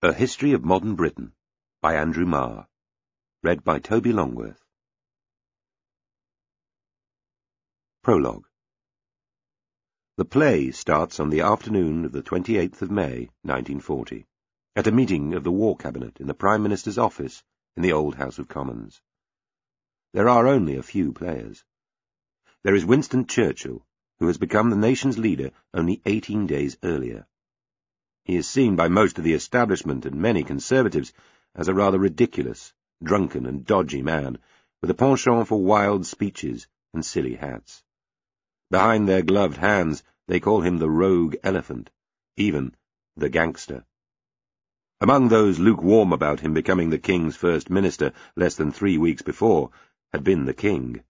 A History of Modern Britain by Andrew Marr Read by Toby Longworth Prologue The play starts on the afternoon of the 28th of May, 1940, at a meeting of the War Cabinet in the Prime Minister's office in the old House of Commons. There are only a few players. There is Winston Churchill, who has become the nation's leader only eighteen days earlier. He is seen by most of the establishment and many conservatives as a rather ridiculous, drunken and dodgy man, with a penchant for wild speeches and silly hats. Behind their gloved hands they call him the rogue elephant, even the gangster. Among those lukewarm about him becoming the king's first minister less than three weeks before had been the king.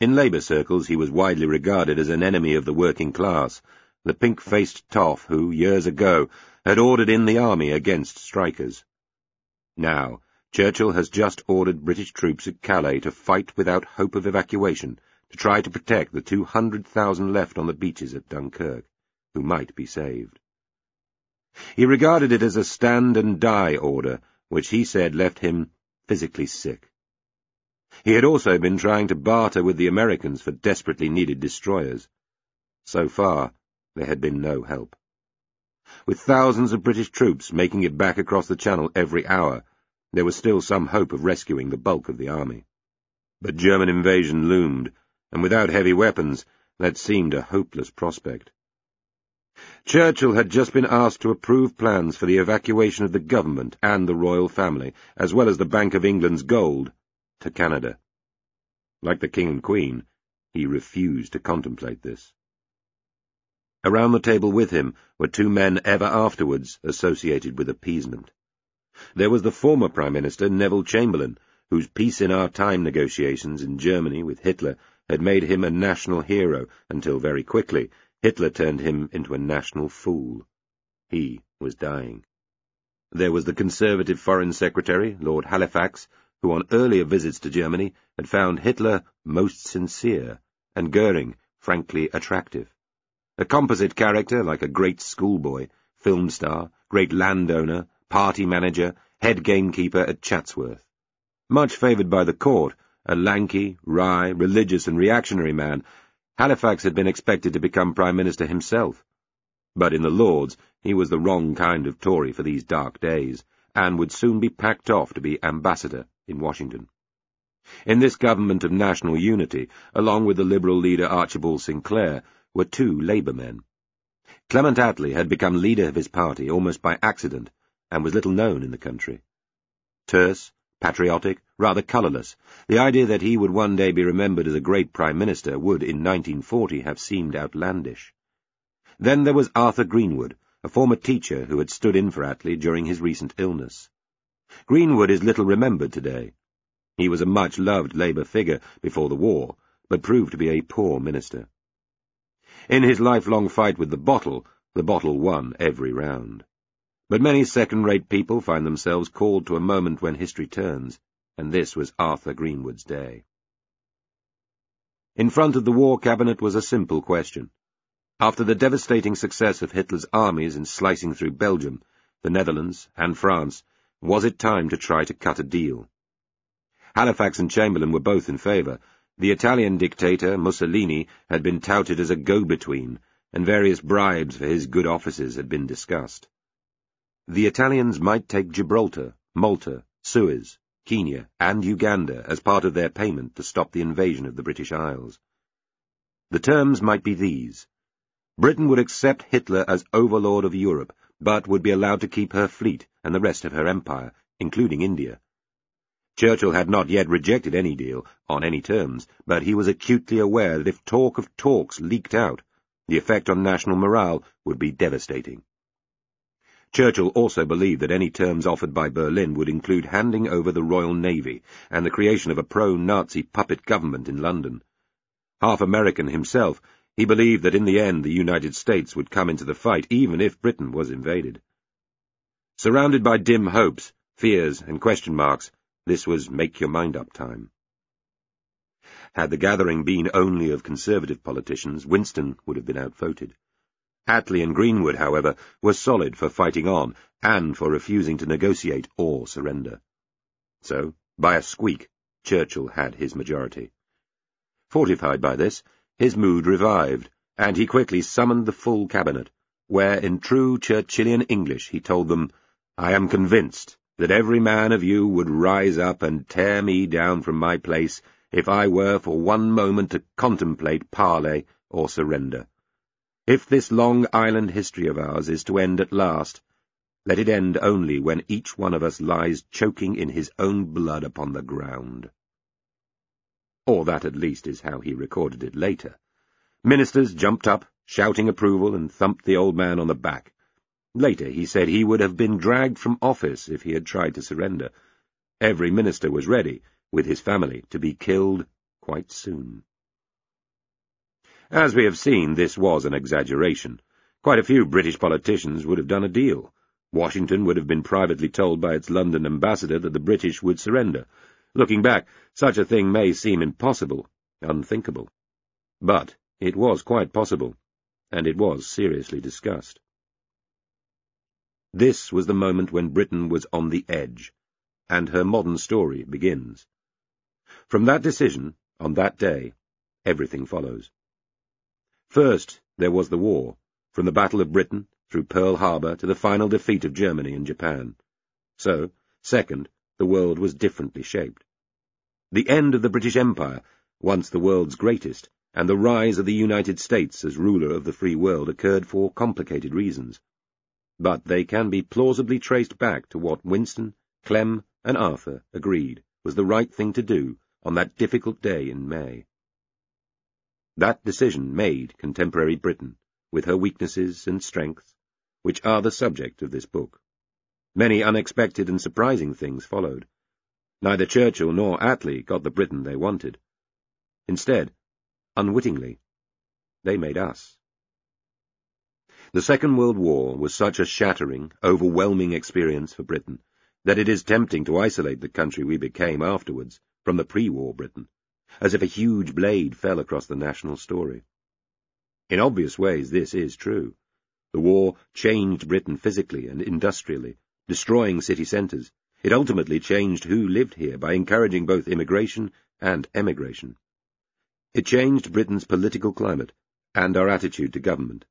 In Labour circles he was widely regarded as an enemy of the working class, the pink-faced toff who, years ago, had ordered in the army against strikers. Now, Churchill has just ordered British troops at Calais to fight without hope of evacuation, to try to protect the 200,000 left on the beaches at Dunkirk, who might be saved. He regarded it as a stand-and-die order, which he said left him physically sick. He had also been trying to barter with the Americans for desperately needed destroyers. So far, there had been no help. With thousands of British troops making it back across the Channel every hour, there was still some hope of rescuing the bulk of the army. But German invasion loomed, and without heavy weapons, that seemed a hopeless prospect. Churchill had just been asked to approve plans for the evacuation of the government and the royal family, as well as the Bank of England's gold, to Canada. Like the King and Queen, he refused to contemplate this. Around the table with him were two men ever afterwards associated with appeasement. There was the former Prime Minister, Neville Chamberlain, whose peace in our time negotiations in Germany with Hitler had made him a national hero until very quickly Hitler turned him into a national fool. He was dying. There was the Conservative Foreign Secretary, Lord Halifax, who on earlier visits to Germany had found Hitler most sincere and Goering frankly attractive. A composite character like a great schoolboy, film star, great landowner, party manager, head gamekeeper at Chatsworth. Much favoured by the court, a lanky, wry, religious and reactionary man, Halifax had been expected to become Prime Minister himself. But in the Lords he was the wrong kind of Tory for these dark days, and would soon be packed off to be ambassador in Washington. In this government of national unity, along with the Liberal leader Archibald Sinclair, were two Labour men. Clement Attlee had become leader of his party almost by accident, and was little known in the country. Terse, patriotic, rather colourless, the idea that he would one day be remembered as a great Prime Minister would, in 1940, have seemed outlandish. Then there was Arthur Greenwood, a former teacher who had stood in for Attlee during his recent illness. Greenwood is little remembered today. He was a much-loved Labour figure before the war, but proved to be a poor minister. In his lifelong fight with the bottle, the bottle won every round. But many second-rate people find themselves called to a moment when history turns, and this was Arthur Greenwood's day. In front of the War Cabinet was a simple question. After the devastating success of Hitler's armies in slicing through Belgium, the Netherlands, and France, was it time to try to cut a deal? Halifax and Chamberlain were both in favour, the Italian dictator, Mussolini, had been touted as a go-between, and various bribes for his good offices had been discussed. The Italians might take Gibraltar, Malta, Suez, Kenya, and Uganda as part of their payment to stop the invasion of the British Isles. The terms might be these. Britain would accept Hitler as overlord of Europe, but would be allowed to keep her fleet and the rest of her empire, including India. Churchill had not yet rejected any deal, on any terms, but he was acutely aware that if talk of talks leaked out, the effect on national morale would be devastating. Churchill also believed that any terms offered by Berlin would include handing over the Royal Navy and the creation of a pro-Nazi puppet government in London. Half American himself, he believed that in the end the United States would come into the fight even if Britain was invaded. Surrounded by dim hopes, fears, and question marks, this was make-your-mind-up time. Had the gathering been only of Conservative politicians, Winston would have been outvoted. Attlee and Greenwood, however, were solid for fighting on and for refusing to negotiate or surrender. So, by a squeak, Churchill had his majority. Fortified by this, his mood revived, and he quickly summoned the full cabinet, where in true Churchillian English he told them, I am convinced that every man of you would rise up and tear me down from my place if I were for one moment to contemplate parley or surrender. If this long island history of ours is to end at last, let it end only when each one of us lies choking in his own blood upon the ground. Or that at least is how he recorded it later. Ministers jumped up, shouting approval, and thumped the old man on the back. Later he said he would have been dragged from office if he had tried to surrender. Every minister was ready, with his family, to be killed quite soon. As we have seen, this was an exaggeration. Quite a few British politicians would have done a deal. Washington would have been privately told by its London ambassador that the British would surrender. Looking back, such a thing may seem impossible, unthinkable. But it was quite possible, and it was seriously discussed. This was the moment when Britain was on the edge, and her modern story begins. From that decision, on that day, everything follows. First, there was the war, from the Battle of Britain, through Pearl Harbor, to the final defeat of Germany and Japan. So, second, the world was differently shaped. The end of the British Empire, once the world's greatest, and the rise of the United States as ruler of the free world occurred for complicated reasons. But they can be plausibly traced back to what Winston, Clem, and Arthur agreed was the right thing to do on that difficult day in May. That decision made contemporary Britain, with her weaknesses and strengths, which are the subject of this book. Many unexpected and surprising things followed. Neither Churchill nor Attlee got the Britain they wanted. Instead, unwittingly, they made us. The Second World War was such a shattering, overwhelming experience for Britain that it is tempting to isolate the country we became afterwards from the pre-war Britain as if a huge blade fell across the national story. In obvious ways, this is true. The war changed Britain physically and industrially, destroying city centres. It ultimately changed who lived here by encouraging both immigration and emigration. It changed Britain's political climate and our attitude to government.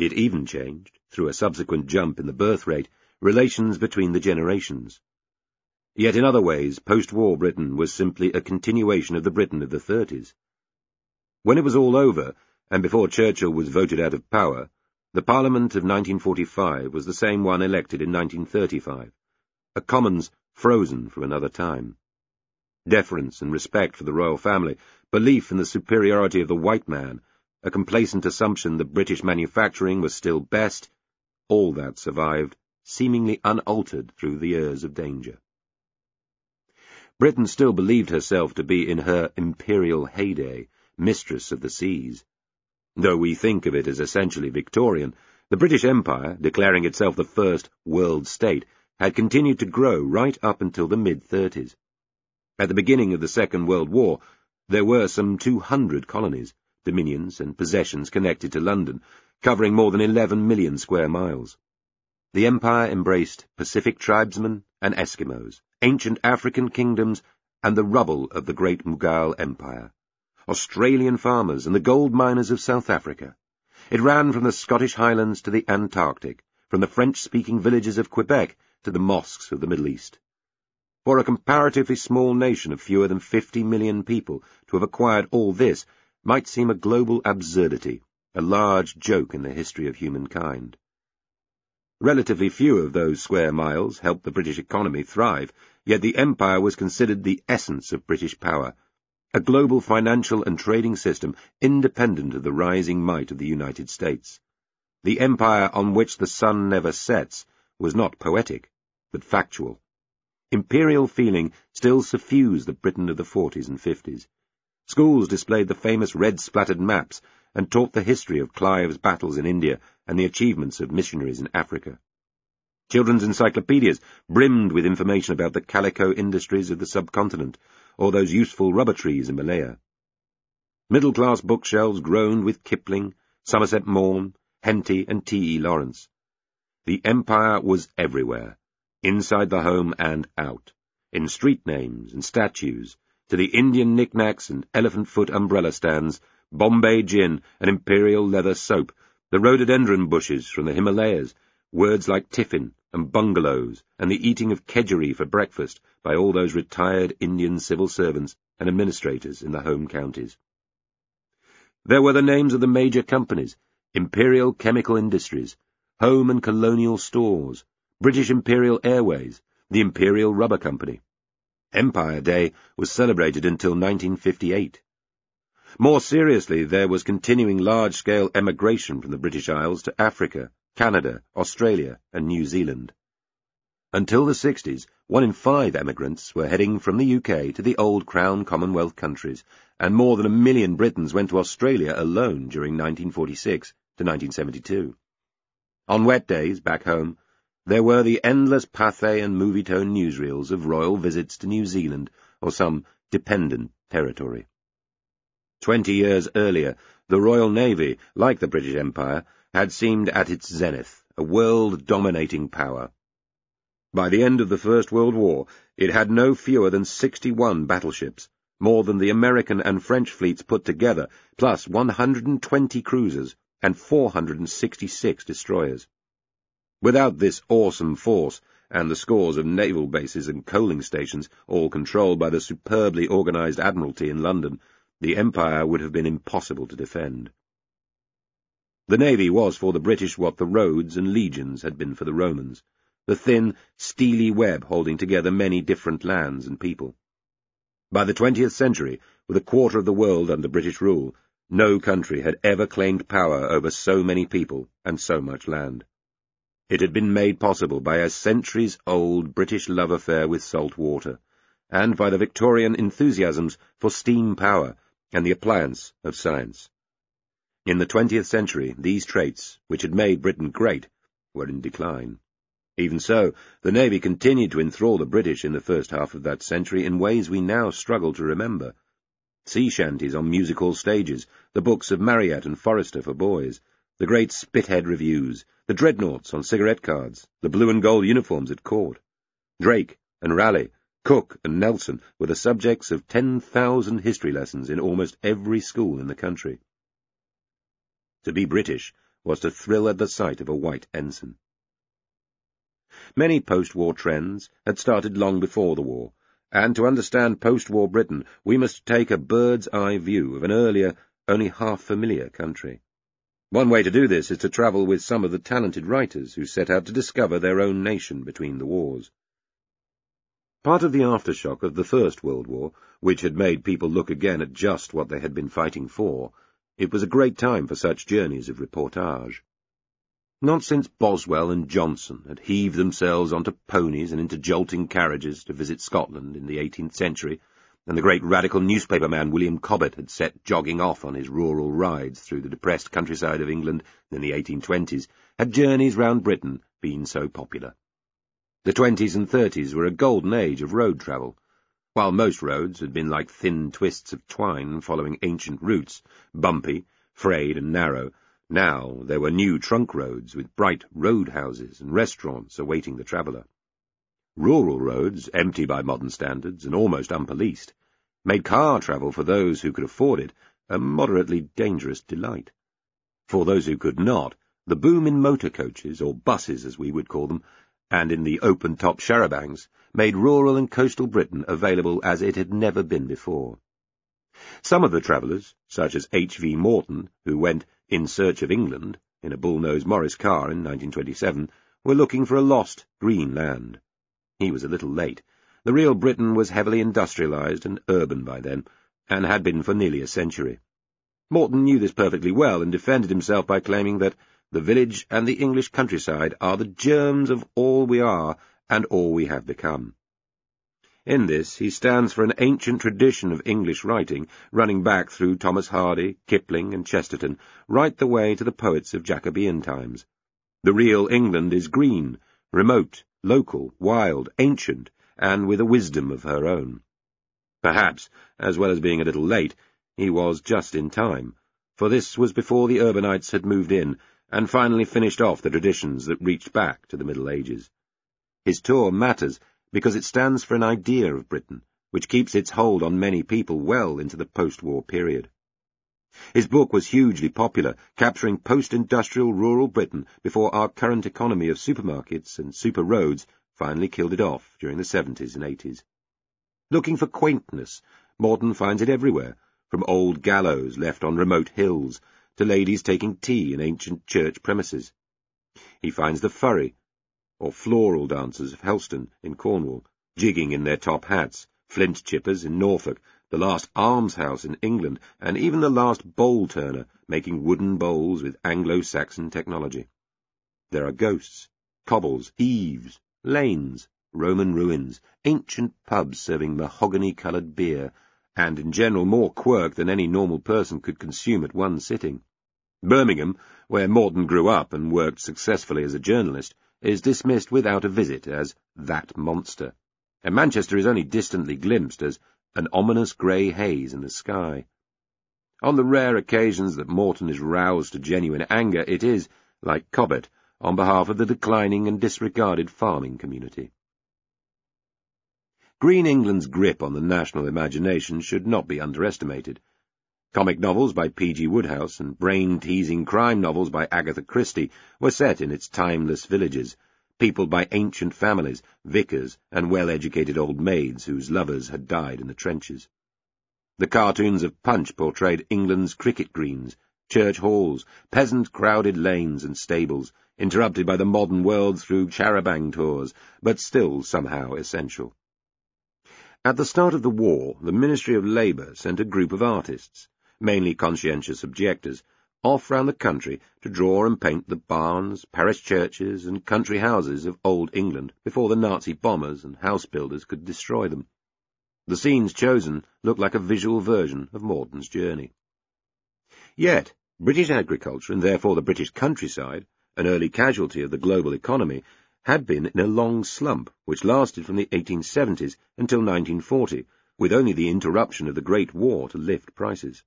It even changed, through a subsequent jump in the birth rate, relations between the generations. Yet in other ways, post-war Britain was simply a continuation of the Britain of the thirties. When it was all over, and before Churchill was voted out of power, the Parliament of 1945 was the same one elected in 1935, a Commons frozen from another time. Deference and respect for the royal family, belief in the superiority of the white man, a complacent assumption that British manufacturing was still best, all that survived, seemingly unaltered through the years of danger. Britain still believed herself to be in her imperial heyday, mistress of the seas. Though we think of it as essentially Victorian, the British Empire, declaring itself the first world state, had continued to grow right up until the mid-30s. At the beginning of the Second World War, there were some 200 colonies, dominions and possessions connected to London, covering more than 11 million square miles. The empire embraced Pacific tribesmen and Eskimos, ancient African kingdoms, and the rubble of the great Mughal Empire, Australian farmers and the gold miners of South Africa. It ran from the Scottish Highlands to the Antarctic, from the French-speaking villages of Quebec to the mosques of the Middle East. For a comparatively small nation of fewer than fifty million people to have acquired all this might seem a global absurdity, a large joke in the history of humankind. Relatively few of those square miles helped the British economy thrive, yet the empire was considered the essence of British power, a global financial and trading system independent of the rising might of the United States. The empire on which the sun never sets was not poetic, but factual. Imperial feeling still suffused the Britain of the 40s and 50s. Schools displayed the famous red-splattered maps and taught the history of Clive's battles in India and the achievements of missionaries in Africa. Children's encyclopedias brimmed with information about the calico industries of the subcontinent, or those useful rubber trees in Malaya. Middle-class bookshelves groaned with Kipling, Somerset Maugham, Henty and T. E. Lawrence. The empire was everywhere, inside the home and out, in street names and statues, to the Indian knickknacks and elephant foot umbrella stands, Bombay gin and imperial leather soap, the rhododendron bushes from the Himalayas, words like tiffin and bungalows, and the eating of kedgeree for breakfast by all those retired Indian civil servants and administrators in the home counties. There were the names of the major companies, Imperial Chemical Industries, Home and Colonial Stores, British Imperial Airways, the Imperial Rubber Company. Empire Day was celebrated until 1958. More seriously, there was continuing large-scale emigration from the British Isles to Africa, Canada, Australia, and New Zealand. Until the 60s, one in five emigrants were heading from the UK to the old Crown Commonwealth countries, and more than a million Britons went to Australia alone during 1946 to 1972. On wet days, back home, there were the endless Pathé and Movietone newsreels of royal visits to New Zealand or some dependent territory. Twenty years earlier, the Royal Navy, like the British Empire, had seemed at its zenith, a world-dominating power. By the end of the First World War, it had no fewer than 61 battleships, more than the American and French fleets put together, plus 120 cruisers and 466 destroyers. Without this awesome force, and the scores of naval bases and coaling stations, all controlled by the superbly organised Admiralty in London, the Empire would have been impossible to defend. The Navy was for the British what the roads and legions had been for the Romans, the thin, steely web holding together many different lands and people. By the twentieth century, with a quarter of the world under British rule, no country had ever claimed power over so many people and so much land. It had been made possible by a centuries-old British love affair with salt water, and by the Victorian enthusiasms for steam power and the appliance of science. In the twentieth century, these traits, which had made Britain great, were in decline. Even so, the Navy continued to enthrall the British in the first half of that century in ways we now struggle to remember. Sea shanties on music hall stages, the books of Marryat and Forester for boys, the great Spithead reviews, the dreadnoughts on cigarette cards, the blue and gold uniforms at court. Drake and Raleigh Cook and Nelson were the subjects of 10,000 history lessons in almost every school in the country. To be British was to thrill at the sight of a white ensign. Many post-war trends had started long before the war, and to understand post-war Britain we must take a bird's-eye view of an earlier, only half-familiar country. One way to do this is to travel with some of the talented writers who set out to discover their own nation between the wars. Part of the aftershock of the First World War, which had made people look again at just what they had been fighting for, it was a great time for such journeys of reportage. Not since Boswell and Johnson had heaved themselves onto ponies and into jolting carriages to visit Scotland in the eighteenth century, and the great radical newspaper man William Cobbett had set jogging off on his rural rides through the depressed countryside of England in the 1820s, had journeys round Britain been so popular. The twenties and thirties were a golden age of road travel. While most roads had been like thin twists of twine following ancient routes, bumpy, frayed and narrow, now there were new trunk roads with bright roadhouses and restaurants awaiting the traveller. Rural roads, empty by modern standards and almost unpoliced, made car travel for those who could afford it a moderately dangerous delight. For those who could not, the boom in motor coaches, or buses as we would call them, and in the open-top charabancs, made rural and coastal Britain available as it had never been before. Some of the travellers, such as H. V. Morton, who went in search of England in a bull-nosed Morris car in 1927, were looking for a lost green land. He was a little late. The real Britain was heavily industrialized and urban by then, and had been for nearly a century. Morton knew this perfectly well and defended himself by claiming that the village and the English countryside are the germs of all we are and all we have become. In this he stands for an ancient tradition of English writing, running back through Thomas Hardy, Kipling, and Chesterton, right the way to the poets of Jacobean times. The real England is green, remote, local, wild, ancient, and with a wisdom of her own. Perhaps, as well as being a little late, he was just in time, for this was before the urbanites had moved in, and finally finished off the traditions that reached back to the Middle Ages. His tour matters because it stands for an idea of Britain, which keeps its hold on many people well into the post-war period. His book was hugely popular, capturing post-industrial rural Britain before our current economy of supermarkets and super roads finally killed it off during the 70s and 80s. Looking for quaintness, Morton finds it everywhere, from old gallows left on remote hills to ladies taking tea in ancient church premises. He finds the furry, or floral dancers of Helston in Cornwall, jigging in their top hats, flint chippers in Norfolk, the last almshouse in England, and even the last bowl turner making wooden bowls with Anglo-Saxon technology. There are ghosts, cobbles, eaves, lanes, Roman ruins, ancient pubs serving mahogany-coloured beer, and in general more quirk than any normal person could consume at one sitting. Birmingham, where Morton grew up and worked successfully as a journalist, is dismissed without a visit as that monster, and Manchester is only distantly glimpsed as an ominous grey haze in the sky. On the rare occasions that Morton is roused to genuine anger, it is, like Cobbett, on behalf of the declining and disregarded farming community. Green England's grip on the national imagination should not be underestimated. Comic novels by P.G. Wodehouse and brain-teasing crime novels by Agatha Christie were set in its timeless villages, peopled by ancient families, vicars, and well-educated old maids whose lovers had died in the trenches. The cartoons of Punch portrayed England's cricket greens, church halls, peasant-crowded lanes and stables, interrupted by the modern world through charabanc tours, but still somehow essential. At the start of the war, the Ministry of Labour sent a group of artists, mainly conscientious objectors, off round the country to draw and paint the barns, parish churches, and country houses of old England before the Nazi bombers and house builders could destroy them. The scenes chosen looked like a visual version of Morton's journey. Yet, British agriculture, and therefore the British countryside, an early casualty of the global economy, had been in a long slump which lasted from the 1870s until 1940, with only the interruption of the Great War to lift prices.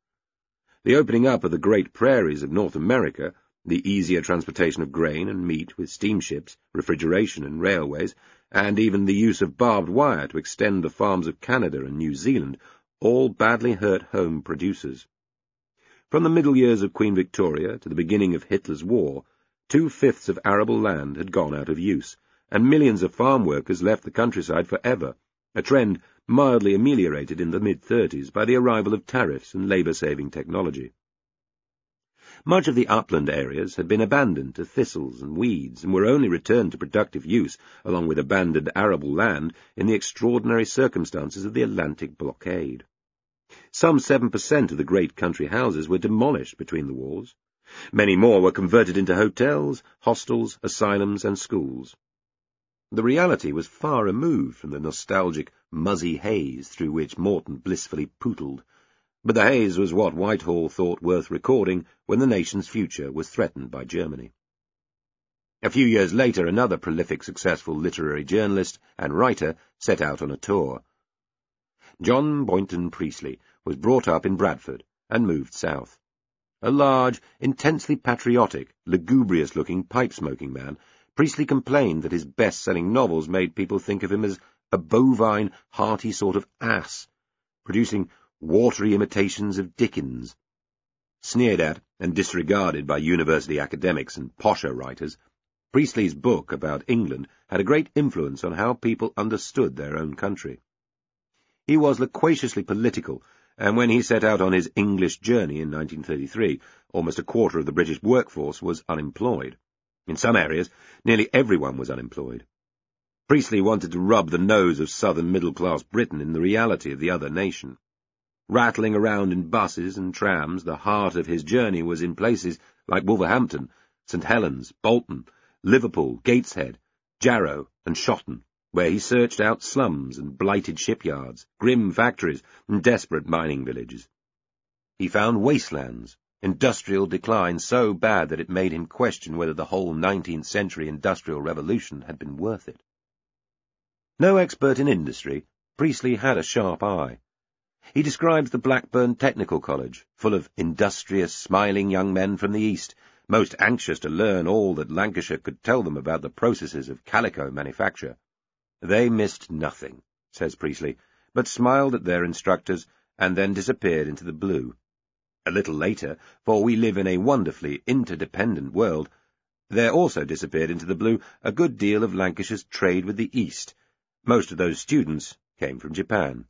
The opening up of the great prairies of North America, the easier transportation of grain and meat with steamships, refrigeration and railways, and even the use of barbed wire to extend the farms of Canada and New Zealand, all badly hurt home producers. From the middle years of Queen Victoria to the beginning of Hitler's war, two-fifths of arable land had gone out of use, and millions of farm workers left the countryside forever, a trend mildly ameliorated in the mid-30s by the arrival of tariffs and labour-saving technology. Much of the upland areas had been abandoned to thistles and weeds and were only returned to productive use, along with abandoned arable land, in the extraordinary circumstances of the Atlantic blockade. Some 7% of the great country houses were demolished between the wars. Many more were converted into hotels, hostels, asylums, and schools. The reality was far removed from the nostalgic, muzzy haze through which Morton blissfully pootled, but the haze was what Whitehall thought worth recording when the nation's future was threatened by Germany. A few years later, another prolific, successful literary journalist and writer set out on a tour. John Boynton Priestley was brought up in Bradford and moved south. A large, intensely patriotic, lugubrious-looking pipe-smoking man Priestley complained that his best-selling novels made people think of him as a bovine, hearty sort of ass, producing watery imitations of Dickens. Sneered at and disregarded by university academics and posher writers, Priestley's book about England had a great influence on how people understood their own country. He was loquaciously political, and when he set out on his English journey in 1933, almost a quarter of the British workforce was unemployed. In some areas, nearly everyone was unemployed. Priestley wanted to rub the nose of southern middle-class Britain in the reality of the other nation. Rattling around in buses and trams, the heart of his journey was in places like Wolverhampton, St Helens, Bolton, Liverpool, Gateshead, Jarrow, and Shotton, where he searched out slums and blighted shipyards, grim factories, and desperate mining villages. He found wastelands, industrial decline so bad that it made him question whether the whole 19th century industrial revolution had been worth it. No expert in industry, Priestley had a sharp eye. He describes the Blackburn Technical College, full of industrious, smiling young men from the East, most anxious to learn all that Lancashire could tell them about the processes of calico manufacture. They missed nothing, says Priestley, but smiled at their instructors and then disappeared into the blue. A little later, for we live in a wonderfully interdependent world, there also disappeared into the blue a good deal of Lancashire's trade with the East. Most of those students came from Japan.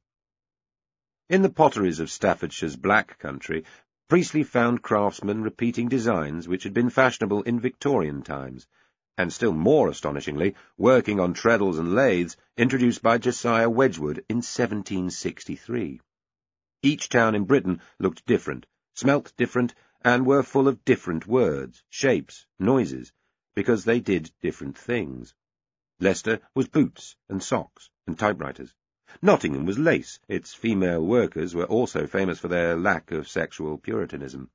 In the potteries of Staffordshire's Black Country, Priestley found craftsmen repeating designs which had been fashionable in Victorian times, and still more astonishingly, working on treadles and lathes introduced by Josiah Wedgwood in 1763. Each town in Britain looked different, smelt different, and were full of different words, shapes, noises, because they did different things. Leicester was boots and socks and typewriters. Nottingham was lace. Its female workers were also famous for their lack of sexual puritanism.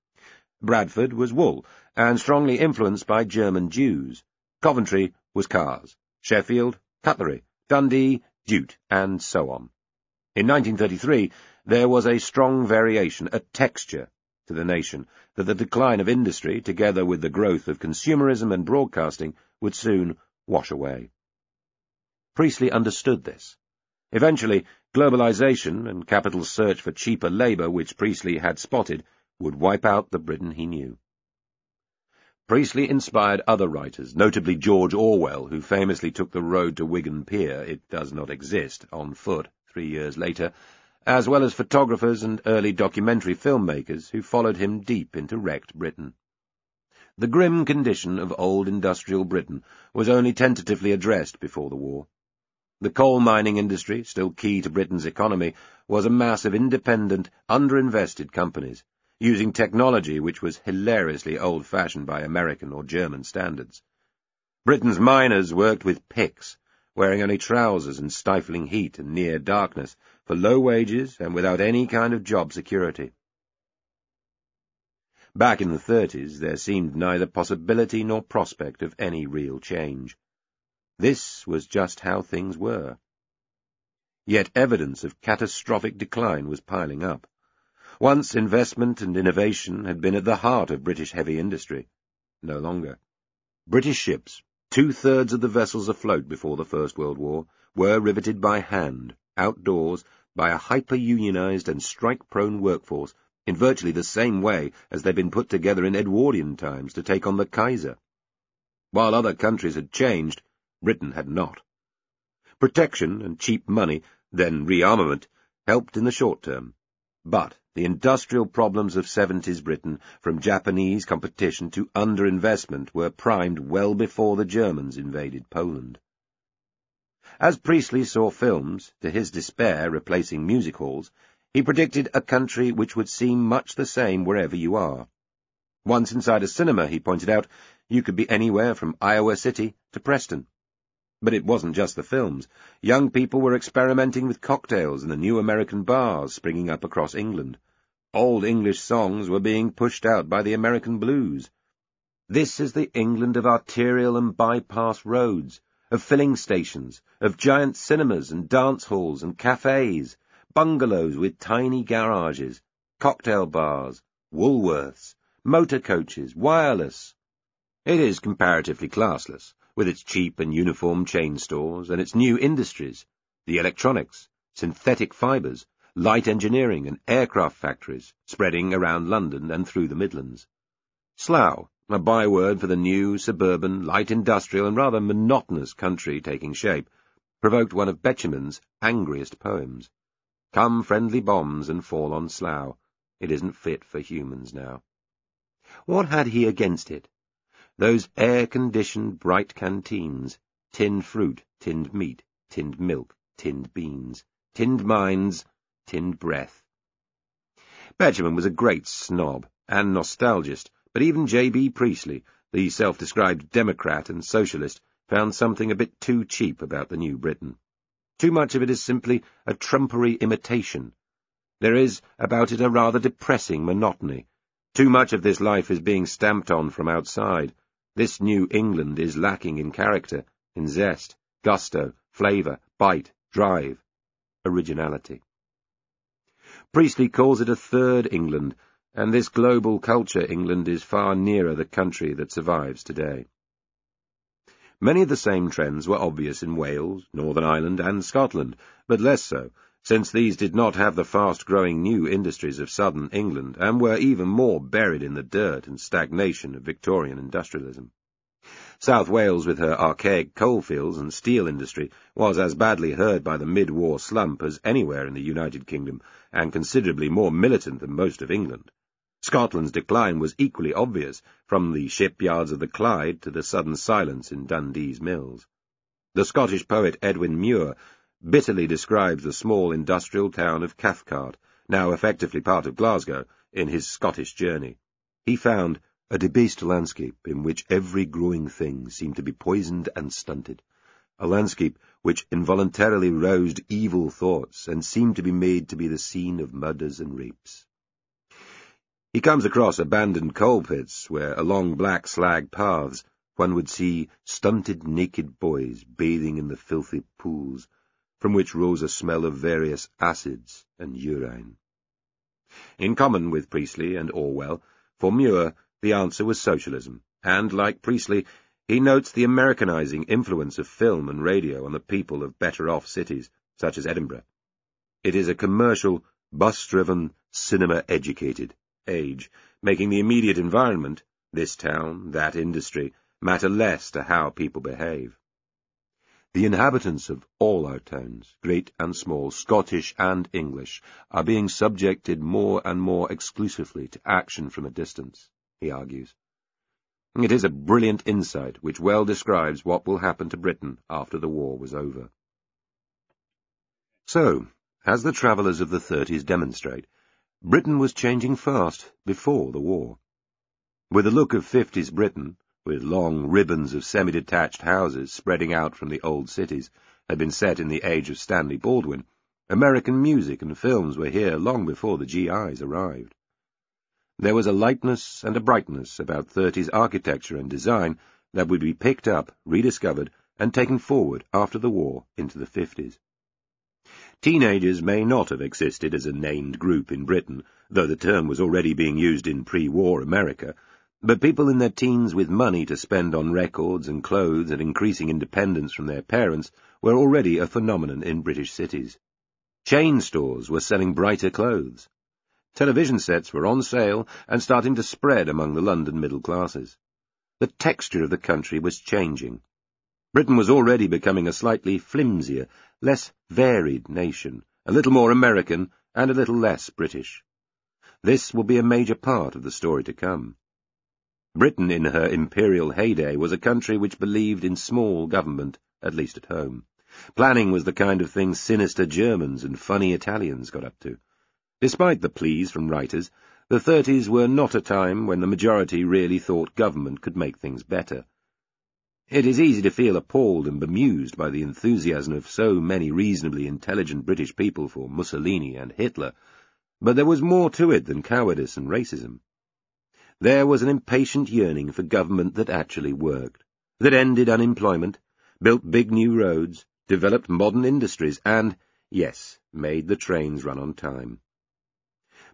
Bradford was wool, and strongly influenced by German Jews. Coventry was cars. Sheffield, cutlery. Dundee, jute, and so on. In 1933, there was a strong variation, a texture, to the nation that the decline of industry, together with the growth of consumerism and broadcasting, would soon wash away. Priestley understood this. Eventually, globalization and capital's search for cheaper labour, which Priestley had spotted, would wipe out the Britain he knew. Priestley inspired other writers, notably George Orwell, who famously took the road to Wigan Pier, it does not exist, on foot, three years later, as well as photographers and early documentary filmmakers who followed him deep into wrecked Britain. The grim condition of old industrial Britain was only tentatively addressed before the war. The coal mining industry, still key to Britain's economy, was a mass of independent, underinvested companies, using technology which was hilariously old-fashioned by American or German standards. Britain's miners worked with picks, wearing only trousers in stifling heat and near darkness, for low wages and without any kind of job security. Back in the thirties, there seemed neither possibility nor prospect of any real change. This was just how things were. Yet evidence of catastrophic decline was piling up. Once investment and innovation had been at the heart of British heavy industry. No longer. British ships, two-thirds of the vessels afloat before the First World War, were riveted by hand, outdoors, by a hyper-unionized and strike-prone workforce in virtually the same way as they'd been put together in Edwardian times to take on the Kaiser. While other countries had changed, Britain had not. Protection and cheap money, then rearmament, helped in the short term. But the industrial problems of 70s Britain, from Japanese competition to underinvestment, were primed well before the Germans invaded Poland. As Priestley saw films, to his despair replacing music halls, he predicted a country which would seem much the same wherever you are. Once inside a cinema, he pointed out, you could be anywhere from Iowa City to Preston. But it wasn't just the films. Young people were experimenting with cocktails in the new American bars springing up across England. Old English songs were being pushed out by the American blues. This is the England of arterial and bypass roads, of filling stations, of giant cinemas and dance halls and cafes, bungalows with tiny garages, cocktail bars, Woolworths, motor coaches, wireless. It is comparatively classless, with its cheap and uniform chain stores and its new industries, the electronics, synthetic fibres, light engineering and aircraft factories spreading around London and through the Midlands. Slough, a byword for the new, suburban, light industrial and rather monotonous country taking shape, provoked one of Betjeman's angriest poems. Come friendly bombs and fall on Slough. It isn't fit for humans now. What had he against it? Those air-conditioned bright canteens, tinned fruit, tinned meat, tinned milk, tinned beans, tinned minds, tinned breath. Betjeman was a great snob and nostalgist, but even J.B. Priestley, the self-described Democrat and Socialist, found something a bit too cheap about the New Britain. Too much of it is simply a trumpery imitation. There is about it a rather depressing monotony. Too much of this life is being stamped on from outside. This New England is lacking in character, in zest, gusto, flavour, bite, drive, originality. Priestley calls it a third England, and this global culture England is far nearer the country that survives today. Many of the same trends were obvious in Wales, Northern Ireland, and Scotland, but less so, since these did not have the fast-growing new industries of southern England, and were even more buried in the dirt and stagnation of Victorian industrialism. South Wales, with her archaic coalfields and steel industry, was as badly hurt by the mid-war slump as anywhere in the United Kingdom, and considerably more militant than most of England. Scotland's decline was equally obvious, from the shipyards of the Clyde to the sudden silence in Dundee's mills. The Scottish poet Edwin Muir bitterly describes the small industrial town of Cathcart, now effectively part of Glasgow, in his Scottish journey. He found a debased landscape in which every growing thing seemed to be poisoned and stunted, a landscape which involuntarily roused evil thoughts and seemed to be made to be the scene of murders and rapes. He comes across abandoned coal pits where, along black slag paths, one would see stunted naked boys bathing in the filthy pools, from which rose a smell of various acids and urine. In common with Priestley and Orwell, for Muir the answer was socialism, and, like Priestley, he notes the Americanizing influence of film and radio on the people of better-off cities, such as Edinburgh. It is a commercial, bus-driven, cinema-educated age, making the immediate environment, this town, that industry, matter less to how people behave. The inhabitants of all our towns, great and small, Scottish and English, are being subjected more and more exclusively to action from a distance, he argues. It is a brilliant insight which well describes what will happen to Britain after the war was over. So, as the travellers of the thirties demonstrate, Britain was changing fast before the war. With a look of fifties Britain, with long ribbons of semi-detached houses spreading out from the old cities, had been set in the age of Stanley Baldwin, American music and films were here long before the GIs arrived. There was a lightness and a brightness about thirties architecture and design that would be picked up, rediscovered, and taken forward after the war into the fifties. Teenagers may not have existed as a named group in Britain, though the term was already being used in pre-war America, but people in their teens with money to spend on records and clothes and increasing independence from their parents were already a phenomenon in British cities. Chain stores were selling brighter clothes. Television sets were on sale and starting to spread among the London middle classes. The texture of the country was changing. Britain was already becoming a slightly flimsier less varied nation, a little more American and a little less British. This will be a major part of the story to come. Britain in her imperial heyday was a country which believed in small government, at least at home. Planning was the kind of thing sinister Germans and funny Italians got up to. Despite the pleas from writers, the thirties were not a time when the majority really thought government could make things better. It is easy to feel appalled and bemused by the enthusiasm of so many reasonably intelligent British people for Mussolini and Hitler, but there was more to it than cowardice and racism. There was an impatient yearning for government that actually worked, that ended unemployment, built big new roads, developed modern industries, and, yes, made the trains run on time.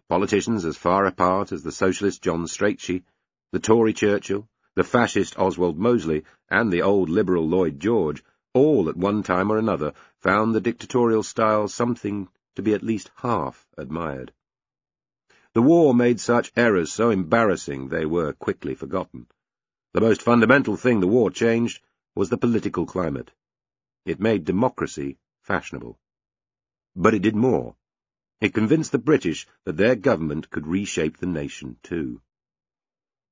Politicians as far apart as the socialist John Strachey, the Tory Churchill, the fascist Oswald Mosley, and the old liberal Lloyd George, all at one time or another found the dictatorial style something to be at least half admired. The war made such errors so embarrassing they were quickly forgotten. The most fundamental thing the war changed was the political climate. It made democracy fashionable. But it did more. It convinced the British that their government could reshape the nation too.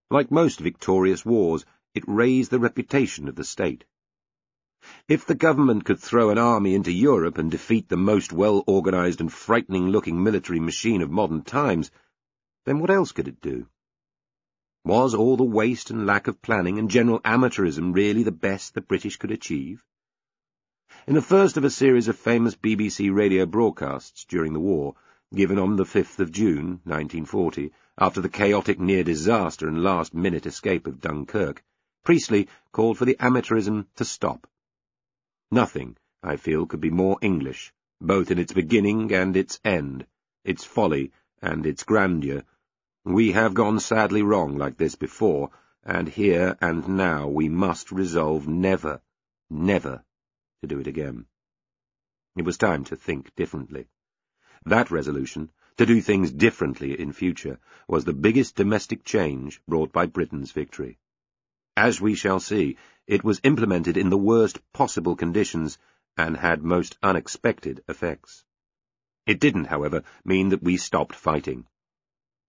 Like most victorious wars, it raised the reputation of the state. If the government could throw an army into Europe and defeat the most well-organized and frightening-looking military machine of modern times, then what else could it do? Was all the waste and lack of planning and general amateurism really the best the British could achieve? In the first of a series of famous BBC radio broadcasts during the war, given on the 5th of June, 1940, after the chaotic near-disaster and last-minute escape of Dunkirk, Priestley called for the amateurism to stop. Nothing, I feel, could be more English, both in its beginning and its end, its folly and its grandeur, We have gone sadly wrong like this before, and here and now we must resolve never, never to do it again. It was time to think differently. That resolution, to do things differently in future, was the biggest domestic change brought by Britain's victory. As we shall see, it was implemented in the worst possible conditions and had most unexpected effects. It didn't, however, mean that we stopped fighting.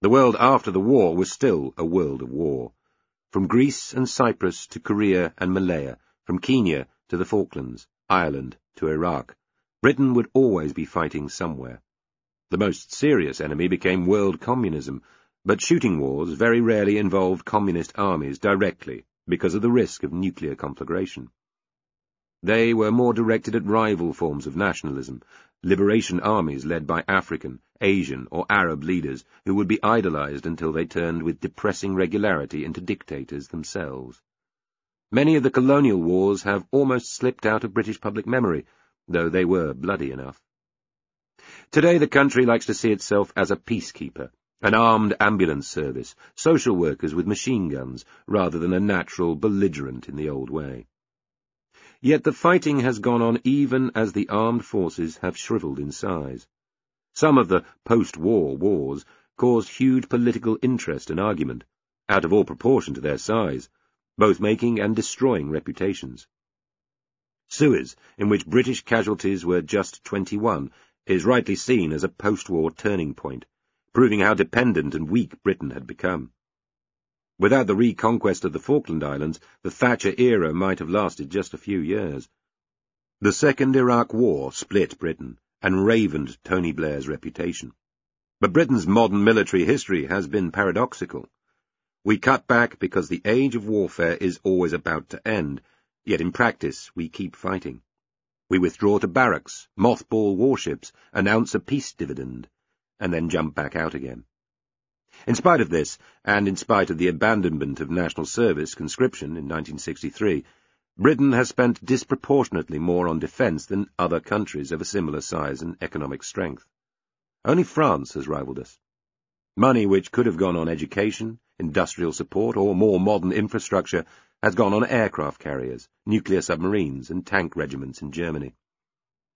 The world after the war was still a world of war. From Greece and Cyprus to Korea and Malaya, from Kenya to the Falklands, Ireland to Iraq, Britain would always be fighting somewhere. The most serious enemy became world communism, but shooting wars very rarely involved communist armies directly because of the risk of nuclear conflagration. They were more directed at rival forms of nationalism, liberation armies led by African, Asian, or Arab leaders who would be idolized until they turned with depressing regularity into dictators themselves. Many of the colonial wars have almost slipped out of British public memory, though they were bloody enough. Today the country likes to see itself as a peacekeeper, an armed ambulance service, social workers with machine guns, rather than a natural belligerent in the old way. Yet the fighting has gone on even as the armed forces have shriveled in size. Some of the post-war wars caused huge political interest and argument, out of all proportion to their size, both making and destroying reputations. Suez, in which British casualties were just 21, is rightly seen as a post-war turning point, proving how dependent and weak Britain had become. Without the reconquest of the Falkland Islands, the Thatcher era might have lasted just a few years. The Second Iraq War split Britain and ravened Tony Blair's reputation. But Britain's modern military history has been paradoxical. We cut back because the age of warfare is always about to end, Yet in practice we keep fighting. We withdraw to barracks, mothball warships, announce a peace dividend, and then jump back out again. In spite of this, and in spite of the abandonment of national service conscription in 1963, Britain has spent disproportionately more on defence than other countries of a similar size and economic strength. Only France has rivaled us. Money which could have gone on education, industrial support, or more modern infrastructure has gone on aircraft carriers, nuclear submarines, and tank regiments in Germany.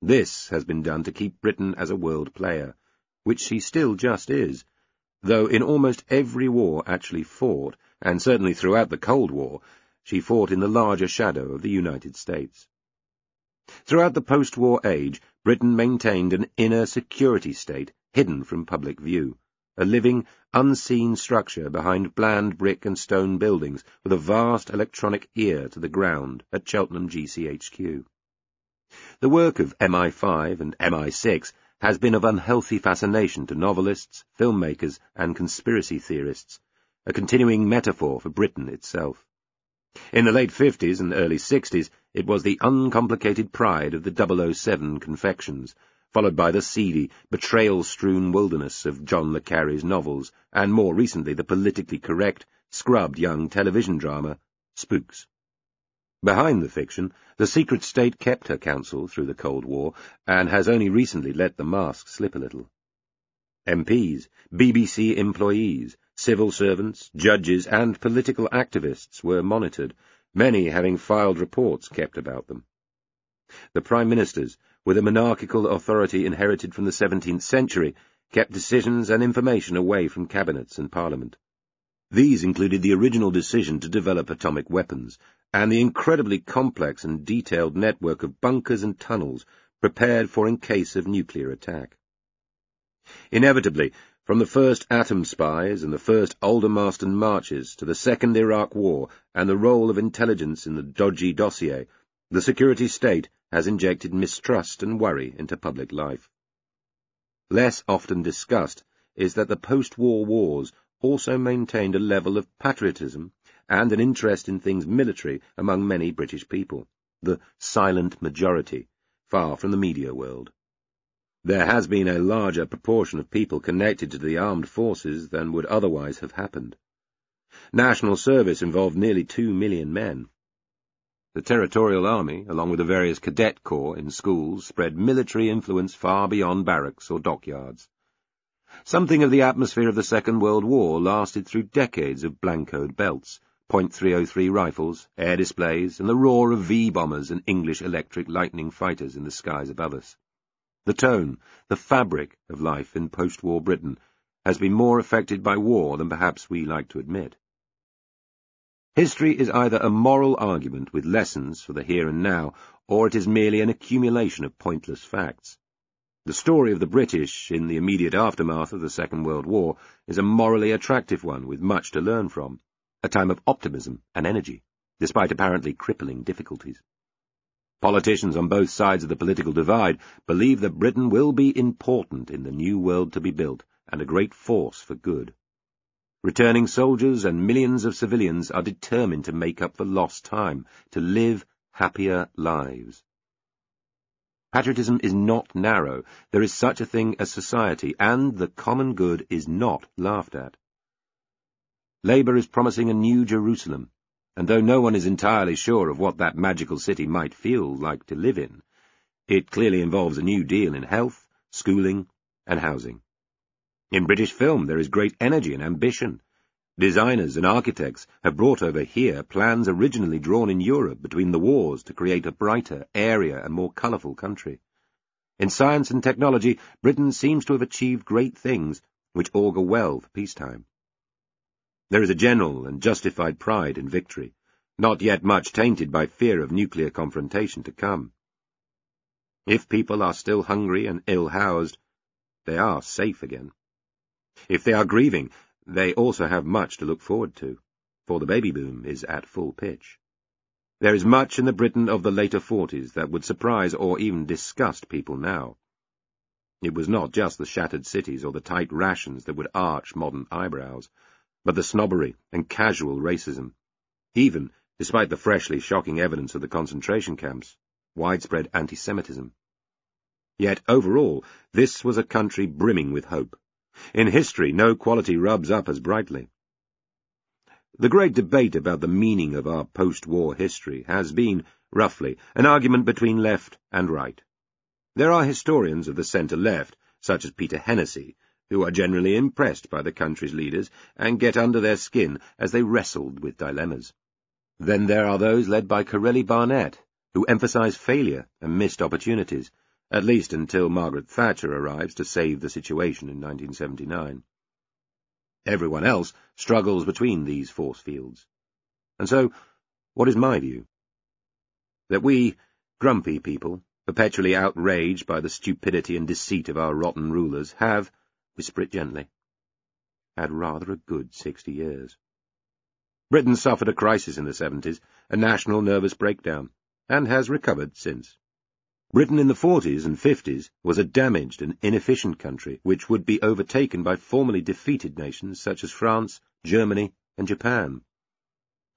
This has been done to keep Britain as a world player, which she still just is, though in almost every war actually fought, and certainly throughout the Cold War, she fought in the larger shadow of the United States. Throughout the post-war age, Britain maintained an inner security state hidden from public view, a living, unseen structure behind bland brick and stone buildings with a vast electronic ear to the ground at Cheltenham GCHQ. The work of MI5 and MI6 has been of unhealthy fascination to novelists, filmmakers, and conspiracy theorists, a continuing metaphor for Britain itself. In the late 50s and early 60s, it was the uncomplicated pride of the 007 confections, followed by the seedy, betrayal-strewn wilderness of John le Carre's novels, and more recently the politically correct, scrubbed young television drama, Spooks. Behind the fiction, the secret state kept her counsel through the Cold War, and has only recently let the mask slip a little. MPs, BBC employees, civil servants, judges, and political activists were monitored, many having filed reports kept about them. The prime ministers, with a monarchical authority inherited from the 17th century, kept decisions and information away from cabinets and parliament. These included the original decision to develop atomic weapons, and the incredibly complex and detailed network of bunkers and tunnels prepared for in case of nuclear attack. Inevitably, from the first atom spies and the first Aldermaston marches to the Second Iraq War and the role of intelligence in the dodgy dossier, the security state has injected mistrust and worry into public life. Less often discussed is that the post-war wars also maintained a level of patriotism and an interest in things military among many British people, the silent majority, far from the media world. There has been a larger proportion of people connected to the armed forces than would otherwise have happened. National service involved nearly two million men. The Territorial Army, along with the various cadet corps in schools, spread military influence far beyond barracks or dockyards. Something of the atmosphere of the Second World War lasted through decades of blancoed belts, .303 rifles, air displays, and the roar of V-bombers and English electric lightning fighters in the skies above us. The tone, the fabric of life in post-war Britain has been more affected by war than perhaps we like to admit. History is either a moral argument with lessons for the here and now, or it is merely an accumulation of pointless facts. The story of the British in the immediate aftermath of the Second World War is a morally attractive one with much to learn from, a time of optimism and energy, despite apparently crippling difficulties. Politicians on both sides of the political divide believe that Britain will be important in the new world to be built and a great force for good. Returning soldiers and millions of civilians are determined to make up for lost time, to live happier lives. Patriotism is not narrow. There is such a thing as society, and the common good is not laughed at. Labour is promising a new Jerusalem, and though no one is entirely sure of what that magical city might feel like to live in, it clearly involves a new deal in health, schooling, and housing. In British film there is great energy and ambition. Designers and architects have brought over here plans originally drawn in Europe between the wars to create a brighter, airier, and more colourful country. In science and technology, Britain seems to have achieved great things, which augur well for peacetime. There is a general and justified pride in victory, not yet much tainted by fear of nuclear confrontation to come. If people are still hungry and ill-housed, they are safe again. If they are grieving, they also have much to look forward to, for the baby boom is at full pitch. There is much in the Britain of the later forties that would surprise or even disgust people now. It was not just the shattered cities or the tight rations that would arch modern eyebrows, but the snobbery and casual racism, even, despite the freshly shocking evidence of the concentration camps, widespread anti-Semitism. Yet overall, this was a country brimming with hope. In history, no quality rubs up as brightly. The great debate about the meaning of our post-war history has been, roughly, an argument between left and right. There are historians of the centre-left, such as Peter Hennessy, who are generally impressed by the country's leaders and get under their skin as they wrestled with dilemmas. Then there are those led by Corelli Barnett, who emphasize failure and missed opportunities, at least until Margaret Thatcher arrives to save the situation in 1979. Everyone else struggles between these force fields. And so, what is my view? That we, grumpy people, perpetually outraged by the stupidity and deceit of our rotten rulers, have, whisper it gently, had rather a good sixty years. Britain suffered a crisis in the seventies, a national nervous breakdown, and has recovered since. Britain in the 40s and 50s was a damaged and inefficient country which would be overtaken by formerly defeated nations such as France, Germany, and Japan.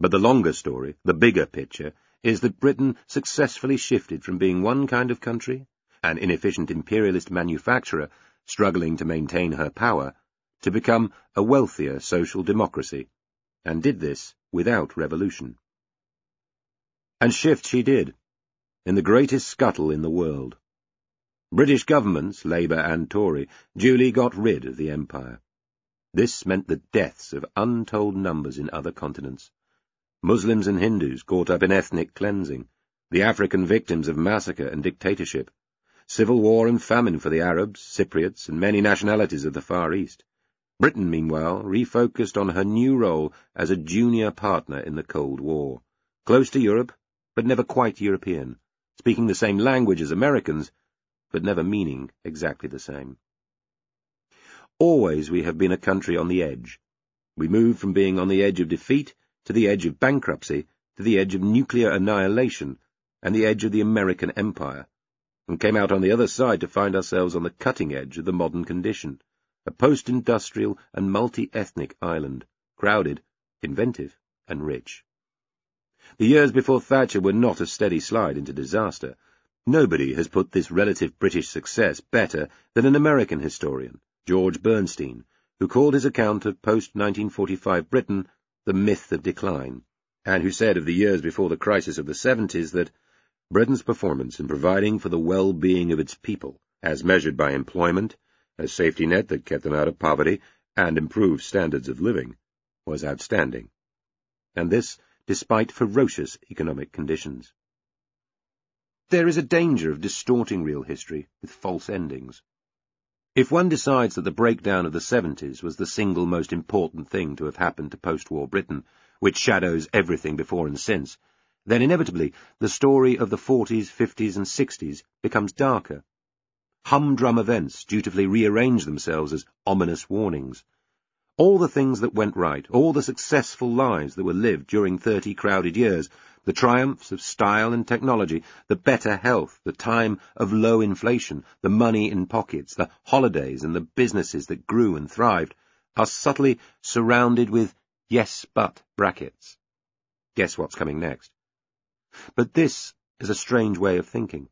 But the longer story, the bigger picture, is that Britain successfully shifted from being one kind of country, an inefficient imperialist manufacturer struggling to maintain her power, to become a wealthier social democracy, and did this without revolution. And shift she did in the greatest scuttle in the world. British governments, Labour and Tory, duly got rid of the Empire. This meant the deaths of untold numbers in other continents. Muslims and Hindus caught up in ethnic cleansing, the African victims of massacre and dictatorship, civil war and famine for the Arabs, Cypriots, and many nationalities of the Far East. Britain, meanwhile, refocused on her new role as a junior partner in the Cold War, close to Europe, but never quite European, speaking the same language as Americans, but never meaning exactly the same. Always we have been a country on the edge. We moved from being on the edge of defeat to the edge of bankruptcy to the edge of nuclear annihilation and the edge of the American empire, and came out on the other side to find ourselves on the cutting edge of the modern condition, a post-industrial and multi-ethnic island, crowded, inventive, and rich. The years before Thatcher were not a steady slide into disaster. Nobody has put this relative British success better than an American historian, George Bernstein, who called his account of post-1945 Britain the myth of decline, and who said of the years before the crisis of the 70s that Britain's performance in providing for the well-being of its people, as measured by employment, a safety net that kept them out of poverty and improved standards of living, was outstanding. And this despite ferocious economic conditions. There is a danger of distorting real history with false endings. If one decides that the breakdown of the 70s was the single most important thing to have happened to post-war Britain, which shadows everything before and since, then inevitably the story of the 40s, 50s and 60s becomes darker. Humdrum events dutifully rearrange themselves as ominous warnings. All the things that went right, all the successful lives that were lived during thirty crowded years, the triumphs of style and technology, the better health, the time of low inflation, the money in pockets, the holidays and the businesses that grew and thrived, are subtly surrounded with yes but brackets. Guess what's coming next? But this is a strange way of thinking.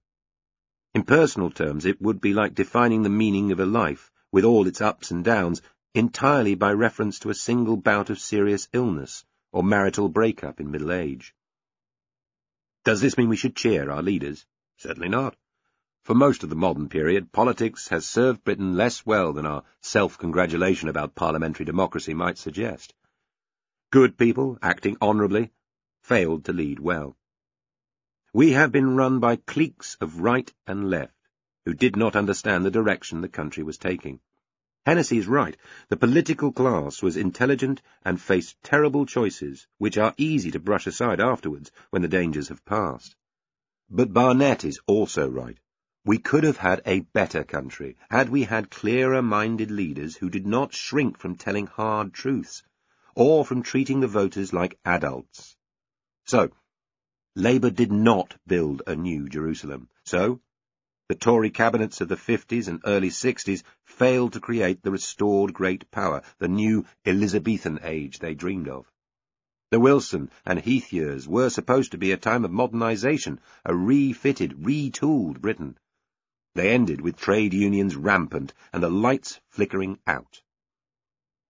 In personal terms, it would be like defining the meaning of a life, with all its ups and downs, entirely by reference to a single bout of serious illness or marital breakup in middle age. Does this mean we should cheer our leaders? Certainly not. For most of the modern period, politics has served Britain less well than our self-congratulation about parliamentary democracy might suggest. Good people, acting honourably, failed to lead well. We have been run by cliques of right and left, who did not understand the direction the country was taking. Hennessy is right. The political class was intelligent and faced terrible choices, which are easy to brush aside afterwards when the dangers have passed. But Barnett is also right. We could have had a better country had we had clearer-minded leaders who did not shrink from telling hard truths, or from treating the voters like adults. So, Labour did not build a new Jerusalem. So, the Tory cabinets of the 50s and early 60s failed to create the restored great power, the new Elizabethan age they dreamed of. The Wilson and Heath years were supposed to be a time of modernisation, a refitted, retooled Britain. They ended with trade unions rampant and the lights flickering out.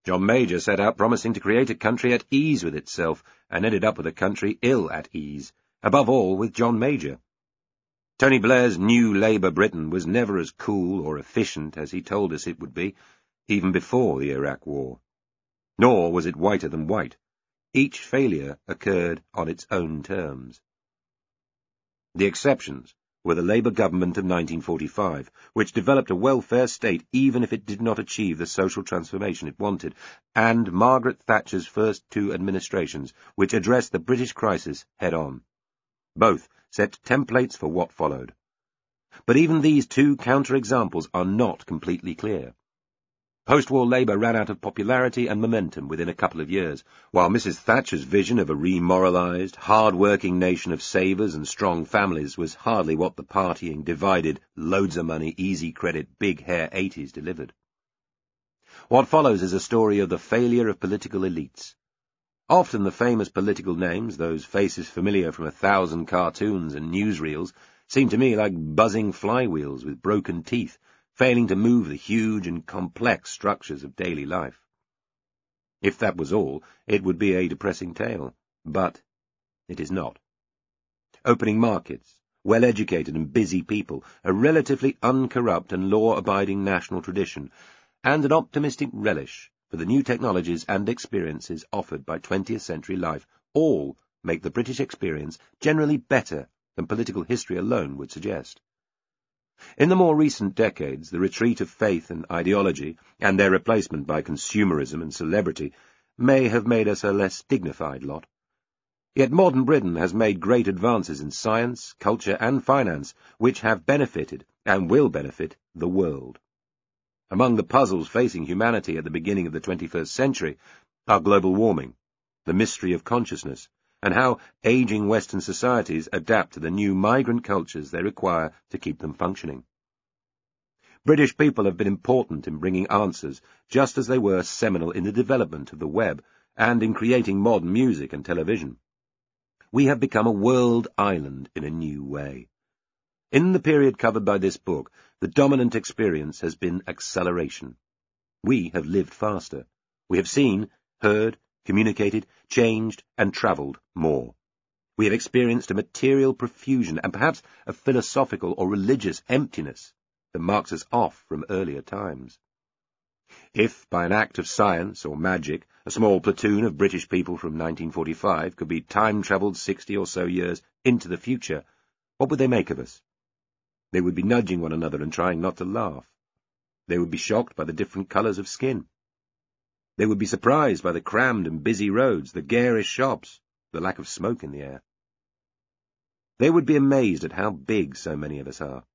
John Major set out promising to create a country at ease with itself, and ended up with a country ill at ease, above all with John Major. Tony Blair's new Labour Britain was never as cool or efficient as he told us it would be, even before the Iraq War. Nor was it whiter than white. Each failure occurred on its own terms. The exceptions were the Labour government of 1945, which developed a welfare state even if it did not achieve the social transformation it wanted, and Margaret Thatcher's first two administrations, which addressed the British crisis head-on. Both set templates for what followed. But even these two counter-examples are not completely clear. Post-war Labour ran out of popularity and momentum within a couple of years, while Mrs. Thatcher's vision of a remoralised, hard-working nation of savers and strong families was hardly what the partying, divided, loads-of-money, easy-credit, big-hair 80s delivered. What follows is a story of the failure of political elites, Often the famous political names, those faces familiar from a thousand cartoons and newsreels, seem to me like buzzing flywheels with broken teeth, failing to move the huge and complex structures of daily life. If that was all, it would be a depressing tale, but it is not. Opening markets, well-educated and busy people, a relatively uncorrupt and law-abiding national tradition, and an optimistic relish for the new technologies and experiences offered by 20th century life all make the British experience generally better than political history alone would suggest. In the more recent decades, the retreat of faith and ideology, and their replacement by consumerism and celebrity, may have made us a less dignified lot. Yet modern Britain has made great advances in science, culture, and finance, which have benefited, and will benefit, the world. Among the puzzles facing humanity at the beginning of the 21st century are global warming, the mystery of consciousness, and how aging Western societies adapt to the new migrant cultures they require to keep them functioning. British people have been important in bringing answers, just as they were seminal in the development of the web and in creating modern music and television. We have become a world island in a new way. In the period covered by this book, the dominant experience has been acceleration. We have lived faster. We have seen, heard, communicated, changed, and travelled more. We have experienced a material profusion and perhaps a philosophical or religious emptiness that marks us off from earlier times. If, by an act of science or magic, a small platoon of British people from 1945 could be time-travelled sixty or so years into the future, what would they make of us? They would be nudging one another and trying not to laugh. They would be shocked by the different colours of skin. They would be surprised by the crammed and busy roads, the garish shops, the lack of smoke in the air. They would be amazed at how big so many of us are.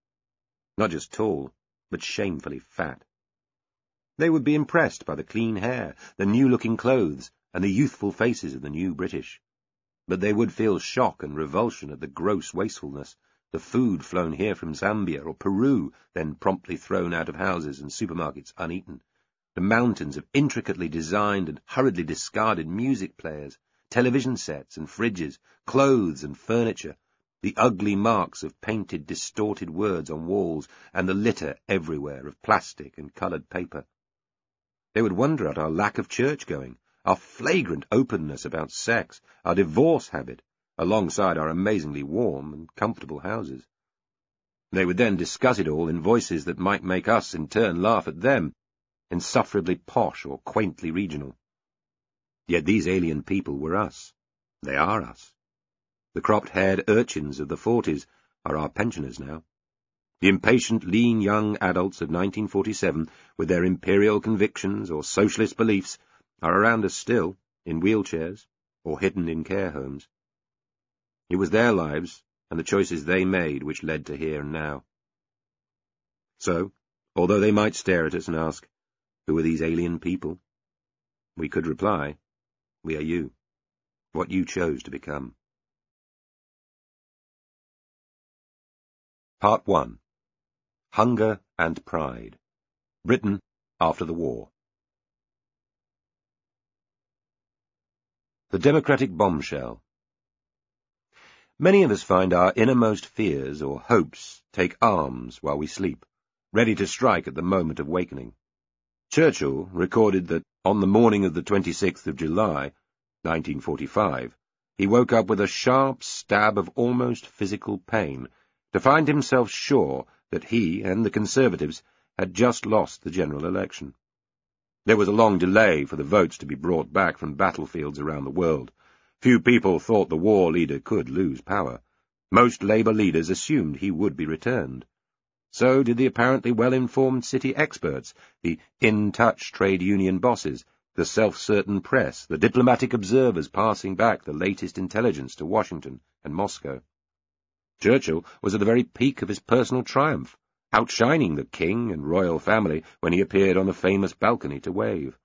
Not just tall, but shamefully fat. They would be impressed by the clean hair, the new-looking clothes, and the youthful faces of the new British. But they would feel shock and revulsion at the gross wastefulness, the food flown here from Zambia or Peru, then promptly thrown out of houses and supermarkets uneaten, the mountains of intricately designed and hurriedly discarded music players, television sets and fridges, clothes and furniture, the ugly marks of painted, distorted words on walls, and the litter everywhere of plastic and coloured paper. They would wonder at our lack of church-going, our flagrant openness about sex, our divorce habit, alongside our amazingly warm and comfortable houses. They would then discuss it all in voices that might make us in turn laugh at them, insufferably posh or quaintly regional. Yet these alien people were us. They are us. The cropped-haired urchins of the forties are our pensioners now. The impatient, lean young adults of 1947, with their imperial convictions or socialist beliefs, are around us still, in wheelchairs, or hidden in care homes. It was their lives and the choices they made which led to here and now. So, although they might stare at us and ask, who are these alien people? We could reply, we are you, what you chose to become. Part 1 Hunger and Pride. Britain after the war. The Democratic Bombshell. Many of us find our innermost fears or hopes take arms while we sleep, ready to strike at the moment of wakening. Churchill recorded that on the morning of the 26th of July, 1945, he woke up with a sharp stab of almost physical pain to find himself sure that he and the Conservatives had just lost the general election. There was a long delay for the votes to be brought back from battlefields around the world. Few people thought the war leader could lose power. Most Labour leaders assumed he would be returned. So did the apparently well-informed city experts, the in-touch trade union bosses, the self-certain press, the diplomatic observers passing back the latest intelligence to Washington and Moscow. Churchill was at the very peak of his personal triumph, outshining the king and royal family when he appeared on the famous balcony to wave.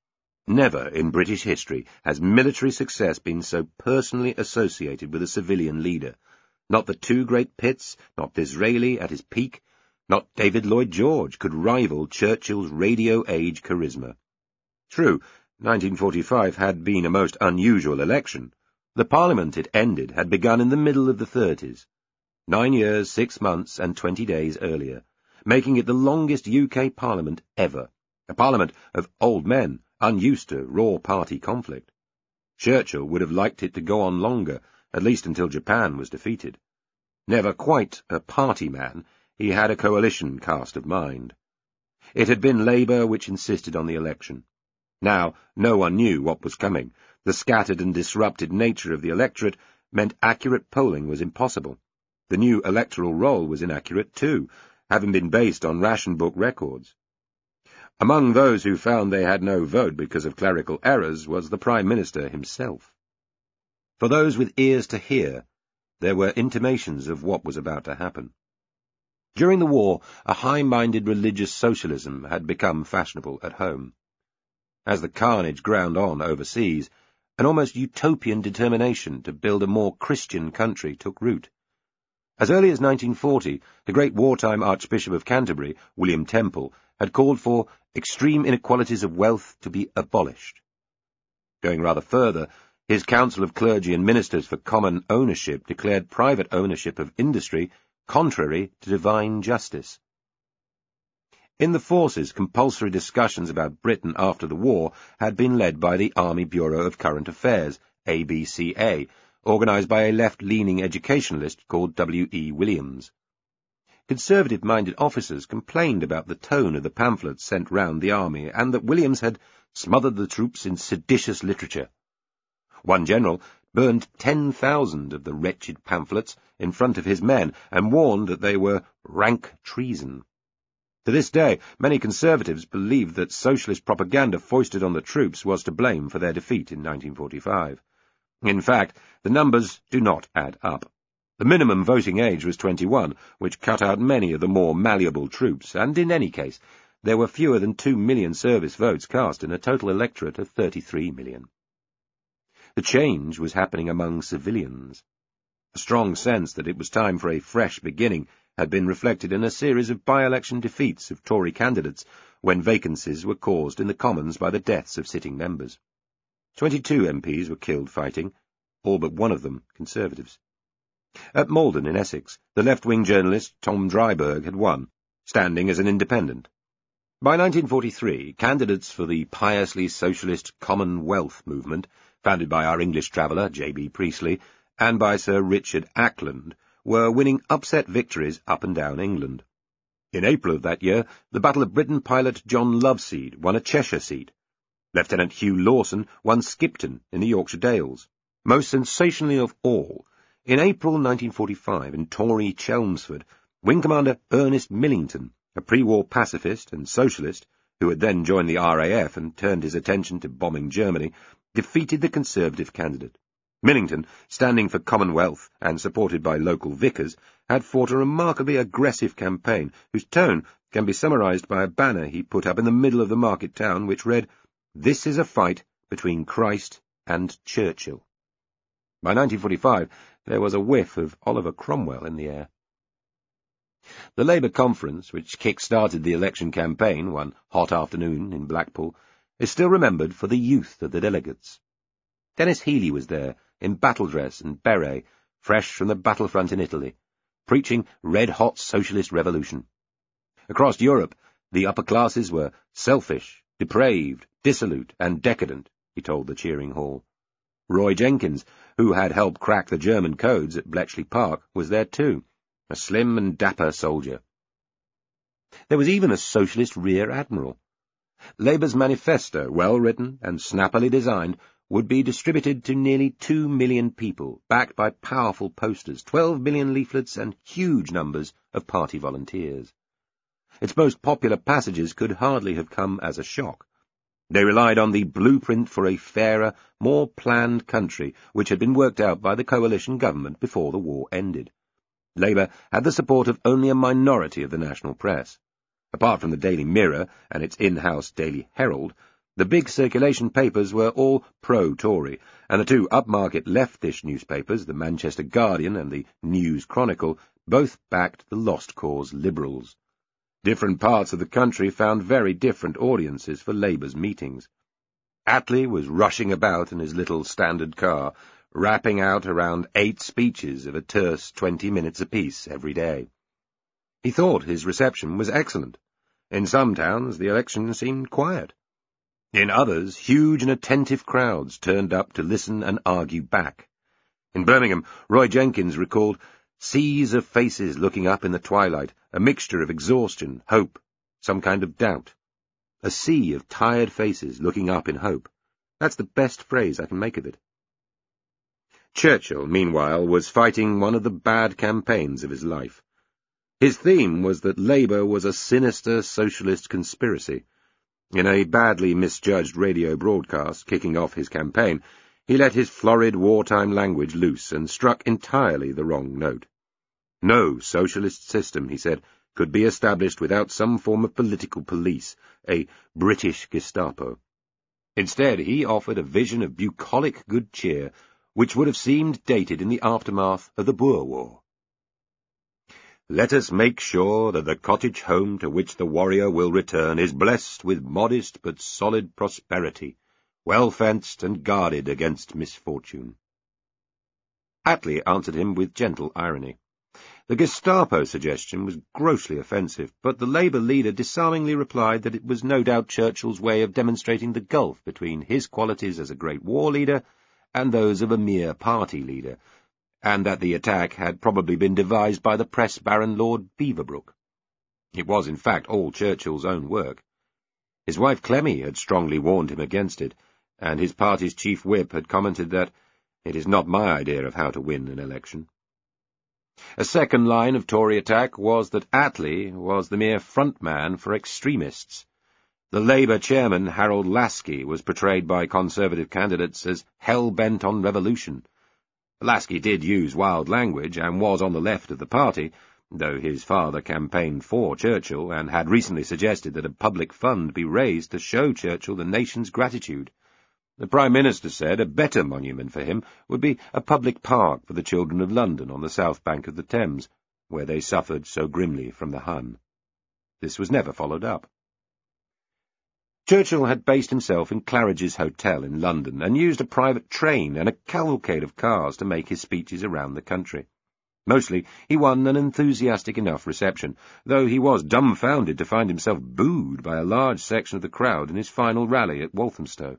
Never in British history has military success been so personally associated with a civilian leader. Not the two great Pitts, not Disraeli at his peak, not David Lloyd George could rival Churchill's radio age charisma. True, 1945 had been a most unusual election. The parliament it ended had begun in the middle of the thirties nine years, six months, and twenty days earlier, making it the longest UK Parliament ever, a Parliament of old men, unused to raw party conflict. Churchill would have liked it to go on longer, at least until Japan was defeated. Never quite a party man, he had a coalition cast of mind. It had been Labour which insisted on the election. Now, no one knew what was coming. The scattered and disrupted nature of the electorate meant accurate polling was impossible. The new electoral roll was inaccurate too, having been based on ration book records. Among those who found they had no vote because of clerical errors was the Prime Minister himself. For those with ears to hear, there were intimations of what was about to happen. During the war, a high-minded religious socialism had become fashionable at home. As the carnage ground on overseas, an almost utopian determination to build a more Christian country took root. As early as 1940, the great wartime Archbishop of Canterbury, William Temple, had called for extreme inequalities of wealth to be abolished. Going rather further, his Council of Clergy and Ministers for Common Ownership declared private ownership of industry contrary to divine justice. In the forces, compulsory discussions about Britain after the war had been led by the Army Bureau of Current Affairs, ABCA, organised by a left-leaning educationalist called W. E. Williams. Conservative-minded officers complained about the tone of the pamphlets sent round the army and that Williams had smothered the troops in seditious literature. One general burned 10,000 of the wretched pamphlets in front of his men and warned that they were rank treason. To this day, many conservatives believe that socialist propaganda foisted on the troops was to blame for their defeat in 1945. In fact, the numbers do not add up. The minimum voting age was 21, which cut out many of the more malleable troops, and in any case, there were fewer than 2 million service votes cast in a total electorate of 33 million. The change was happening among civilians. A strong sense that it was time for a fresh beginning had been reflected in a series of by-election defeats of Tory candidates when vacancies were caused in the Commons by the deaths of sitting members. Twenty-two MPs were killed fighting, all but one of them Conservatives. At Maldon in Essex, the left-wing journalist Tom Driberg had won, standing as an independent. By 1943, candidates for the piously socialist Commonwealth movement, founded by our English traveller J.B. Priestley, and by Sir Richard Acland, were winning upset victories up and down England. In April of that year, the Battle of Britain pilot John Loverseed won a Cheshire seat. Lieutenant Hugh Lawson won Skipton in the Yorkshire Dales. Most sensationally of all, in April 1945, in Tory Chelmsford, Wing Commander Ernest Millington, a pre-war pacifist and socialist, who had then joined the RAF and turned his attention to bombing Germany, defeated the Conservative candidate. Millington, standing for Commonwealth and supported by local vicars, had fought a remarkably aggressive campaign whose tone can be summarised by a banner he put up in the middle of the market town which read, This is a fight between Christ and Churchill. By 1945, there was a whiff of Oliver Cromwell in the air. The Labour conference, which kick-started the election campaign one hot afternoon in Blackpool, is still remembered for the youth of the delegates. Denis Healey was there, in battle dress and beret, fresh from the battlefront in Italy, preaching red-hot socialist revolution. Across Europe, the upper classes were selfish, depraved, dissolute, and decadent, he told the cheering hall. Roy Jenkins, who had helped crack the German codes at Bletchley Park, was there too, a slim and dapper soldier. There was even a socialist rear admiral. Labour's manifesto, well written and snappily designed, would be distributed to nearly two million people, backed by powerful posters, twelve million leaflets, and huge numbers of party volunteers. Its most popular passages could hardly have come as a shock. They relied on the blueprint for a fairer, more planned country which had been worked out by the coalition government before the war ended. Labour had the support of only a minority of the national press. Apart from the Daily Mirror and its in-house Daily Herald, the big circulation papers were all pro-Tory, and the two upmarket leftish newspapers, the Manchester Guardian and the News Chronicle, both backed the lost cause Liberals. Different parts of the country found very different audiences for Labour's meetings. Attlee was rushing about in his little standard car, rapping out around eight speeches of a terse twenty minutes apiece every day. He thought his reception was excellent. In some towns the election seemed quiet. In others, huge and attentive crowds turned up to listen and argue back. In Birmingham, Roy Jenkins recalled seas of faces looking up in the twilight, a mixture of exhaustion, hope, some kind of doubt. A sea of tired faces looking up in hope. That's the best phrase I can make of it. Churchill, meanwhile, was fighting one of the bad campaigns of his life. His theme was that Labour was a sinister socialist conspiracy. In a badly misjudged radio broadcast kicking off his campaign, he let his florid wartime language loose and struck entirely the wrong note. No socialist system, he said, could be established without some form of political police, a British Gestapo. Instead, he offered a vision of bucolic good cheer which would have seemed dated in the aftermath of the Boer War. Let us make sure that the cottage home to which the warrior will return is blessed with modest but solid prosperity, well fenced and guarded against misfortune. Attlee answered him with gentle irony. The Gestapo suggestion was grossly offensive, but the Labour leader disarmingly replied that it was no doubt Churchill's way of demonstrating the gulf between his qualities as a great war leader and those of a mere party leader, and that the attack had probably been devised by the press baron Lord Beaverbrook. It was, in fact, all Churchill's own work. His wife Clemmy had strongly warned him against it, and his party's chief whip had commented that it is not my idea of how to win an election. A second line of Tory attack was that Attlee was the mere front man for extremists. The Labour chairman, Harold Laski, was portrayed by Conservative candidates as hell-bent on revolution. Laski did use wild language and was on the left of the party, though his father campaigned for Churchill and had recently suggested that a public fund be raised to show Churchill the nation's gratitude. The Prime Minister said a better monument for him would be a public park for the children of London on the south bank of the Thames, where they suffered so grimly from the Hun. This was never followed up. Churchill had based himself in Claridge's Hotel in London and used a private train and a cavalcade of cars to make his speeches around the country. Mostly, he won an enthusiastic enough reception, though he was dumbfounded to find himself booed by a large section of the crowd in his final rally at Walthamstow.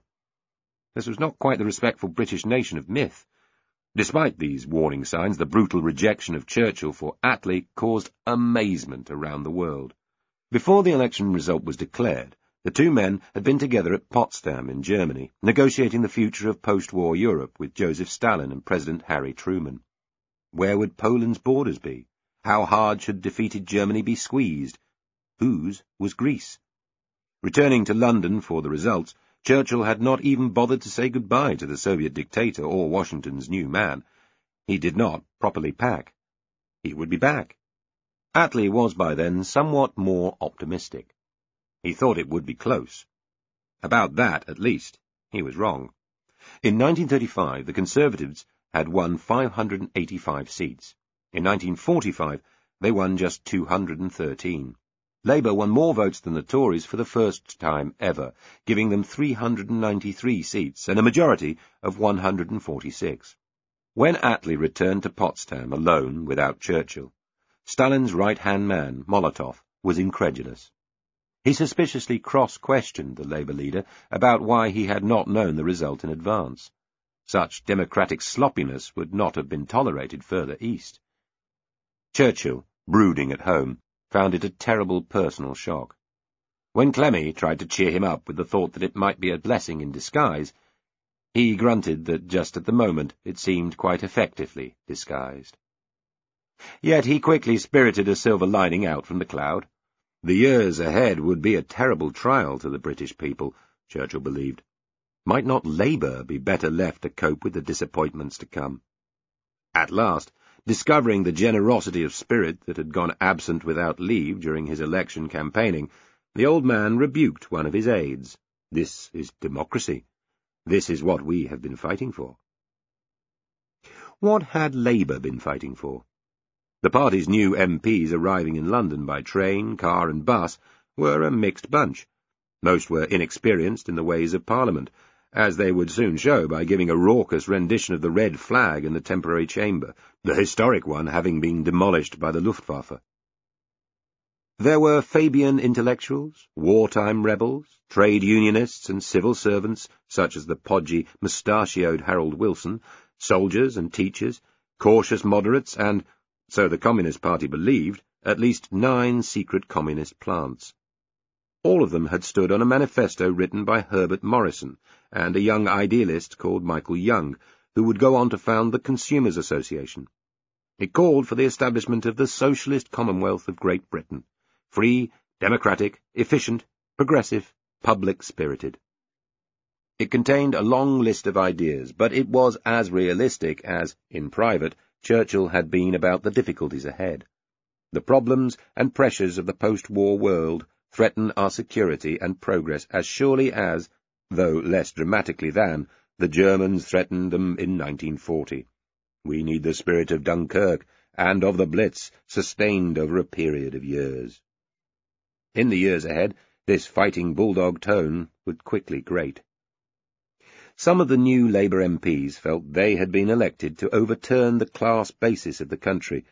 This was not quite the respectful British nation of myth. Despite these warning signs, the brutal rejection of Churchill for Attlee caused amazement around the world. Before the election result was declared, the two men had been together at Potsdam in Germany, negotiating the future of post-war Europe with Joseph Stalin and President Harry Truman. Where would Poland's borders be? How hard should defeated Germany be squeezed? Whose was Greece? Returning to London for the results, Churchill had not even bothered to say goodbye to the Soviet dictator or Washington's new man. He did not properly pack. He would be back. Attlee was by then somewhat more optimistic. He thought it would be close. About that, at least, he was wrong. In 1935, the Conservatives had won 585 seats. In 1945, they won just 213. Labour won more votes than the Tories for the first time ever, giving them 393 seats and a majority of 146. When Attlee returned to Potsdam alone without Churchill, Stalin's right-hand man, Molotov, was incredulous. He suspiciously cross-questioned the Labour leader about why he had not known the result in advance. Such democratic sloppiness would not have been tolerated further east. Churchill, brooding at home, found it a terrible personal shock. When Clemmy tried to cheer him up with the thought that it might be a blessing in disguise, he grunted that just at the moment it seemed quite effectively disguised. Yet he quickly spirited a silver lining out from the cloud. The years ahead would be a terrible trial to the British people, Churchill believed. Might not Labour be better left to cope with the disappointments to come? At last, Discovering the generosity of spirit that had gone absent without leave during his election campaigning, the old man rebuked one of his aides. This is democracy. This is what we have been fighting for. What had Labour been fighting for? The party's new MPs arriving in London by train, car and bus were a mixed bunch. Most were inexperienced in the ways of Parliament, as they would soon show by giving a raucous rendition of the red flag in the temporary chamber, the historic one having been demolished by the Luftwaffe. There were Fabian intellectuals, wartime rebels, trade unionists and civil servants, such as the podgy, mustachioed Harold Wilson, soldiers and teachers, cautious moderates, and, so the Communist Party believed, at least nine secret communist plants. All of them had stood on a manifesto written by Herbert Morrison and a young idealist called Michael Young, who would go on to found the Consumers Association. It called for the establishment of the Socialist Commonwealth of Great Britain, free, democratic, efficient, progressive, public-spirited. It contained a long list of ideas, but it was as realistic as, in private, Churchill had been about the difficulties ahead. The problems and pressures of the post-war world threaten our security and progress as surely as, though less dramatically than, the Germans threatened them in 1940. We need the spirit of Dunkirk and of the Blitz sustained over a period of years. In the years ahead, this fighting bulldog tone would quickly grate. Some of the new Labour MPs felt they had been elected to overturn the class basis of the country,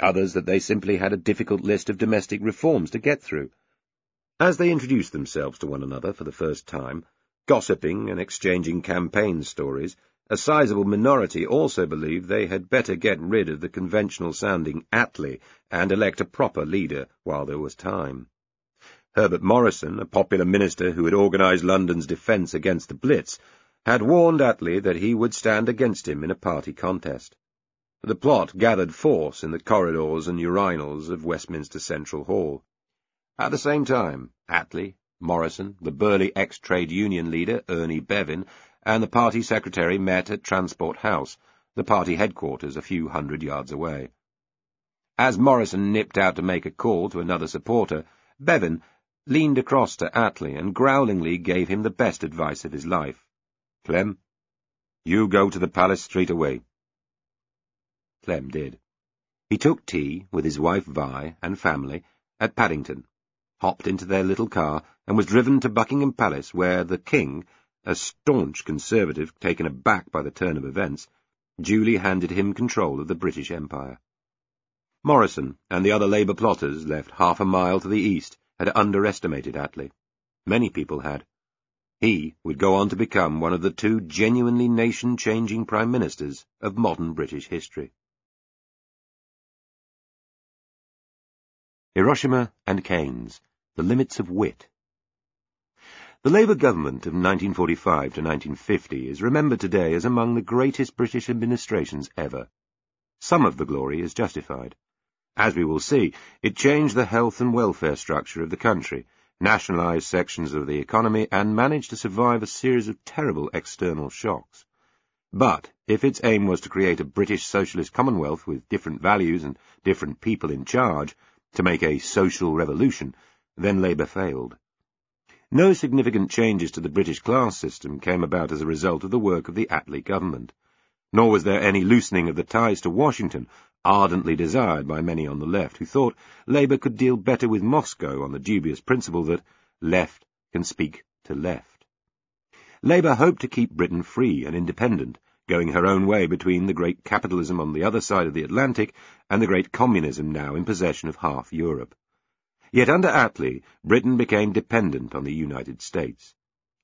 others that they simply had a difficult list of domestic reforms to get through. As they introduced themselves to one another for the first time, gossiping and exchanging campaign stories, a sizable minority also believed they had better get rid of the conventional-sounding Attlee and elect a proper leader while there was time. Herbert Morrison, a popular minister who had organised London's defence against the Blitz, had warned Attlee that he would stand against him in a party contest. The plot gathered force in the corridors and urinals of Westminster Central Hall. At the same time, Attlee, Morrison, the burly ex-trade union leader, Ernie Bevin, and the party secretary met at Transport House, the party headquarters a few hundred yards away. As Morrison nipped out to make a call to another supporter, Bevin leaned across to Attlee and growlingly gave him the best advice of his life. Clem, you go to the palace straight away. Clem did. He took tea with his wife Vi and family at Paddington, hopped into their little car, and was driven to Buckingham Palace, where the king, a staunch Conservative taken aback by the turn of events, duly handed him control of the British Empire. Morrison and the other Labour plotters, left half a mile to the east, had underestimated Attlee. Many people had. He would go on to become one of the two genuinely nation-changing prime ministers of modern British history. Hiroshima and Keynes, The Limits of Wit the Labour government of 1945 to 1950 is remembered today as among the greatest British administrations ever. Some of the glory is justified. As we will see, it changed the health and welfare structure of the country, nationalised sections of the economy, and managed to survive a series of terrible external shocks. But if its aim was to create a British socialist commonwealth with different values and different people in charge, to make a social revolution, then Labour failed. No significant changes to the British class system came about as a result of the work of the Attlee government, nor was there any loosening of the ties to Washington, ardently desired by many on the left, who thought Labour could deal better with Moscow on the dubious principle that left can speak to left. Labour hoped to keep Britain free and independent, going her own way between the great capitalism on the other side of the Atlantic and the great communism now in possession of half Europe. Yet under Attlee, Britain became dependent on the United States.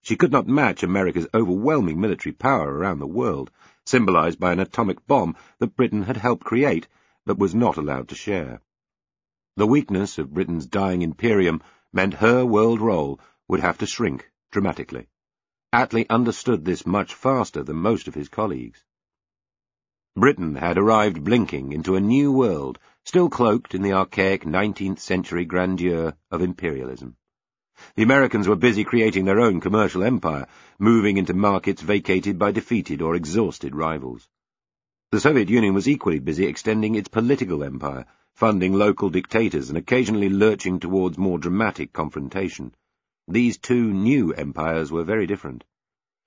She could not match America's overwhelming military power around the world, symbolized by an atomic bomb that Britain had helped create, but was not allowed to share. The weakness of Britain's dying imperium meant her world role would have to shrink dramatically. Attlee understood this much faster than most of his colleagues. Britain had arrived blinking into a new world still cloaked in the archaic 19th-century grandeur of imperialism. The Americans were busy creating their own commercial empire, moving into markets vacated by defeated or exhausted rivals. The Soviet Union was equally busy extending its political empire, funding local dictators and occasionally lurching towards more dramatic confrontation. These two new empires were very different.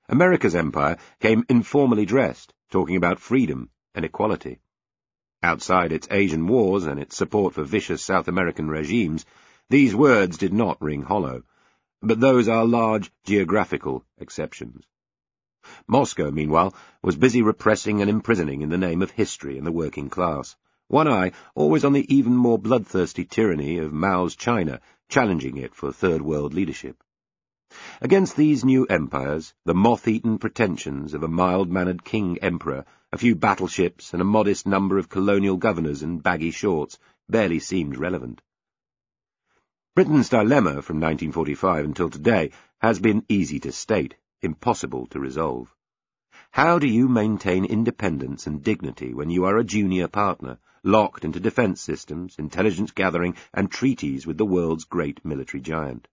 America's empire came informally dressed, talking about freedom and equality. Outside its Asian wars and its support for vicious South American regimes, these words did not ring hollow, but those are large geographical exceptions. Moscow, meanwhile, was busy repressing and imprisoning in the name of history and the working class, one eye always on the even more bloodthirsty tyranny of Mao's China, challenging it for Third World leadership. Against these new empires, the moth-eaten pretensions of a mild-mannered king-emperor, a few battleships, and a modest number of colonial governors in baggy shorts barely seemed relevant. Britain's dilemma from 1945 until today has been easy to state, impossible to resolve. How do you maintain independence and dignity when you are a junior partner, locked into defence systems, intelligence gathering, and treaties with the world's great military giant?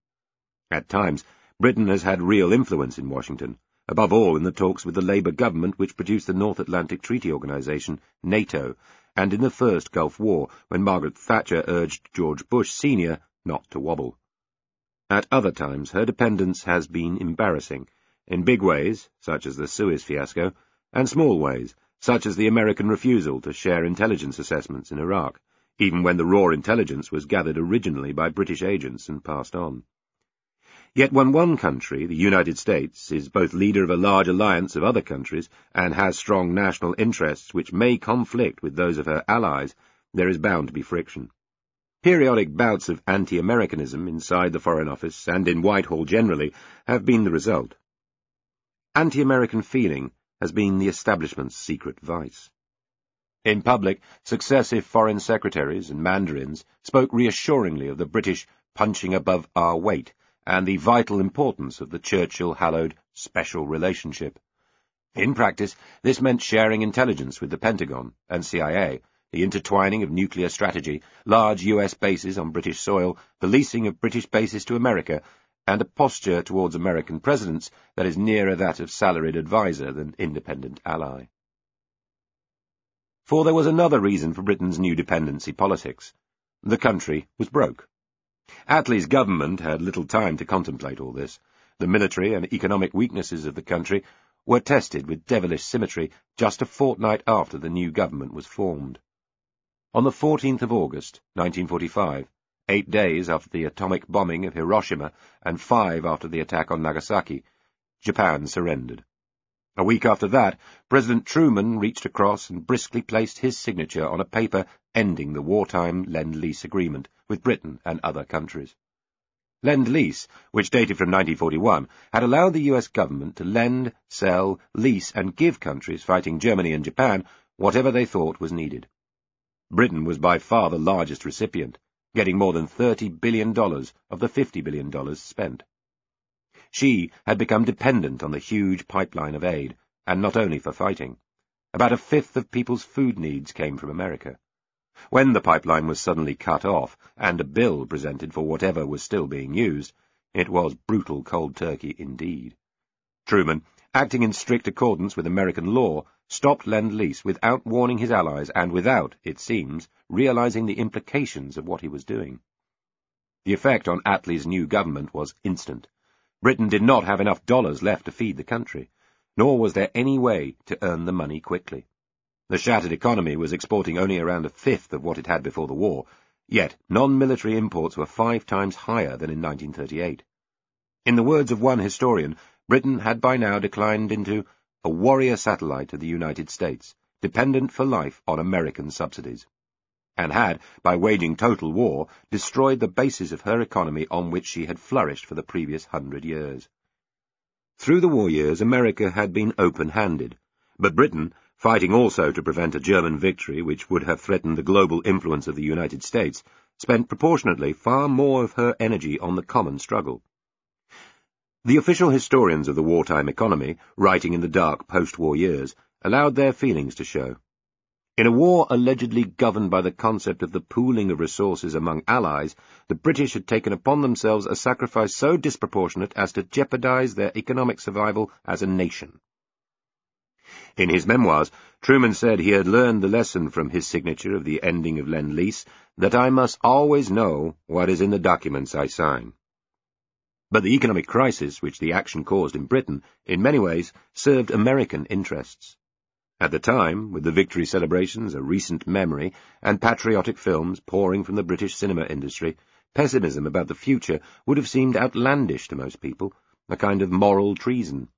At times, Britain has had real influence in Washington, above all in the talks with the Labour government which produced the North Atlantic Treaty Organization, NATO, and in the First Gulf War, when Margaret Thatcher urged George Bush Sr. not to wobble. At other times, her dependence has been embarrassing, in big ways, such as the Suez fiasco, and small ways, such as the American refusal to share intelligence assessments in Iraq, even when the raw intelligence was gathered originally by British agents and passed on. Yet when one country, the United States, is both leader of a large alliance of other countries and has strong national interests which may conflict with those of her allies, there is bound to be friction. Periodic bouts of anti-Americanism inside the Foreign Office and in Whitehall generally have been the result. Anti-American feeling has been the establishment's secret vice. In public, successive foreign secretaries and mandarins spoke reassuringly of the British punching above our weight and the vital importance of the Churchill-hallowed special relationship. In practice, this meant sharing intelligence with the Pentagon and CIA, the intertwining of nuclear strategy, large US bases on British soil, the leasing of British bases to America, and a posture towards American presidents that is nearer that of salaried advisor than independent ally. For there was another reason for Britain's new dependency politics. The country was broke. Attlee's government had little time to contemplate all this. The military and economic weaknesses of the country were tested with devilish symmetry just a fortnight after the new government was formed. On the 14th of August, 1945, eight days after the atomic bombing of Hiroshima and five after the attack on Nagasaki, Japan surrendered. A week after that, President Truman reached across and briskly placed his signature on a paper ending the wartime Lend-Lease agreement with Britain and other countries. Lend-Lease, which dated from 1941, had allowed the US government to lend, sell, lease and give countries fighting Germany and Japan whatever they thought was needed. Britain was by far the largest recipient, getting more than $30 billion of the $50 billion spent. She had become dependent on the huge pipeline of aid, and not only for fighting. About a fifth of people's food needs came from America. When the pipeline was suddenly cut off, and a bill presented for whatever was still being used, it was brutal cold turkey indeed. Truman, acting in strict accordance with American law, stopped Lend-Lease without warning his allies and without, it seems, realizing the implications of what he was doing. The effect on Attlee's new government was instant. Britain did not have enough dollars left to feed the country, nor was there any way to earn the money quickly. The shattered economy was exporting only around a fifth of what it had before the war, yet non-military imports were five times higher than in 1938. In the words of one historian, Britain had by now declined into a warrior satellite of the United States, dependent for life on American subsidies, and had, by waging total war, destroyed the basis of her economy on which she had flourished for the previous hundred years. Through the war years, America had been open-handed, but Britain, fighting also to prevent a German victory which would have threatened the global influence of the United States, spent proportionately far more of her energy on the common struggle. The official historians of the wartime economy, writing in the dark post-war years, allowed their feelings to show. In a war allegedly governed by the concept of the pooling of resources among allies, the British had taken upon themselves a sacrifice so disproportionate as to jeopardize their economic survival as a nation. In his memoirs, Truman said he had learned the lesson from his signature of the ending of Lend-Lease that I must always know what is in the documents I sign. But the economic crisis which the action caused in Britain, in many ways, served American interests. At the time, with the victory celebrations a recent memory and patriotic films pouring from the British cinema industry, pessimism about the future would have seemed outlandish to most people, a kind of moral treason.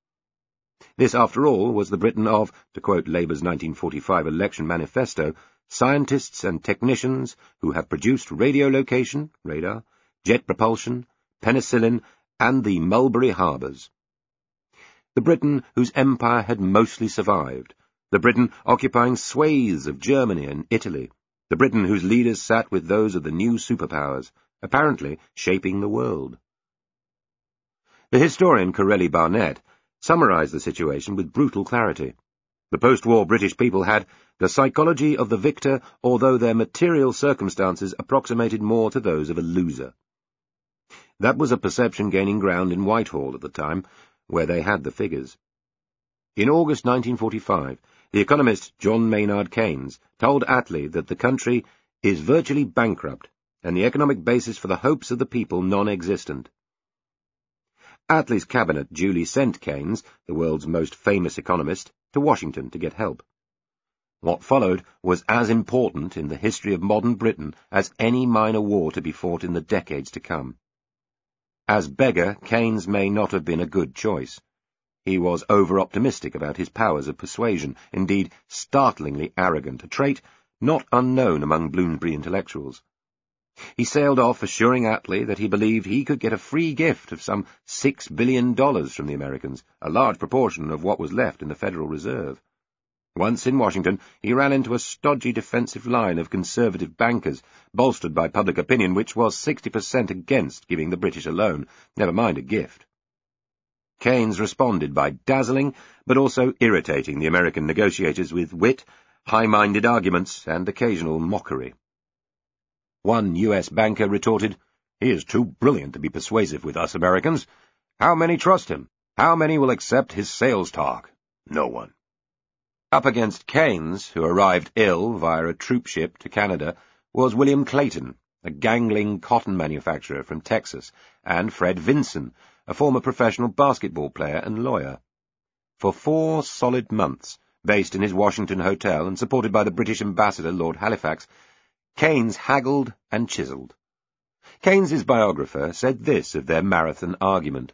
This, after all, was the Britain of, to quote Labour's 1945 election manifesto, scientists and technicians who have produced radiolocation, radar, jet propulsion, penicillin, and the Mulberry Harbours. The Britain whose empire had mostly survived, the Britain occupying swathes of Germany and Italy, the Britain whose leaders sat with those of the new superpowers, apparently shaping the world. The historian Correlli Barnett summarized the situation with brutal clarity. The post-war British people had the psychology of the victor, although their material circumstances approximated more to those of a loser. That was a perception gaining ground in Whitehall at the time, where they had the figures. In August 1945, the economist John Maynard Keynes told Attlee that the country is virtually bankrupt and the economic basis for the hopes of the people non-existent. Attlee's cabinet duly sent Keynes, the world's most famous economist, to Washington to get help. What followed was as important in the history of modern Britain as any minor war to be fought in the decades to come. As beggar, Keynes may not have been a good choice. He was over-optimistic about his powers of persuasion, indeed startlingly arrogant, a trait not unknown among Bloomsbury intellectuals. He sailed off assuring Attlee that he believed he could get a free gift of some six billion dollars from the Americans, a large proportion of what was left in the Federal Reserve. Once in Washington, he ran into a stodgy defensive line of conservative bankers, bolstered by public opinion which was 60% against giving the British a loan, never mind a gift. Keynes responded by dazzling, but also irritating the American negotiators with wit, high-minded arguments, and occasional mockery. One U.S. banker retorted, He is too brilliant to be persuasive with us Americans. How many trust him? How many will accept his sales talk? No one. Up against Keynes, who arrived ill via a troop ship to Canada, was William Clayton, a gangling cotton manufacturer from Texas, and Fred Vinson, a former professional basketball player and lawyer. For four solid months, based in his Washington hotel and supported by the British ambassador Lord Halifax, Keynes haggled and chiselled. Keynes's biographer said this of their marathon argument.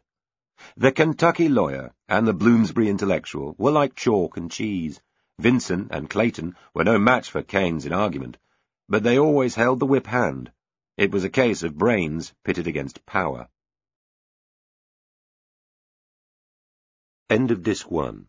The Kentucky lawyer and the Bloomsbury intellectual were like chalk and cheese. Vinson and Clayton were no match for Keynes in argument, but they always held the whip hand. It was a case of brains pitted against power. End of Disc 1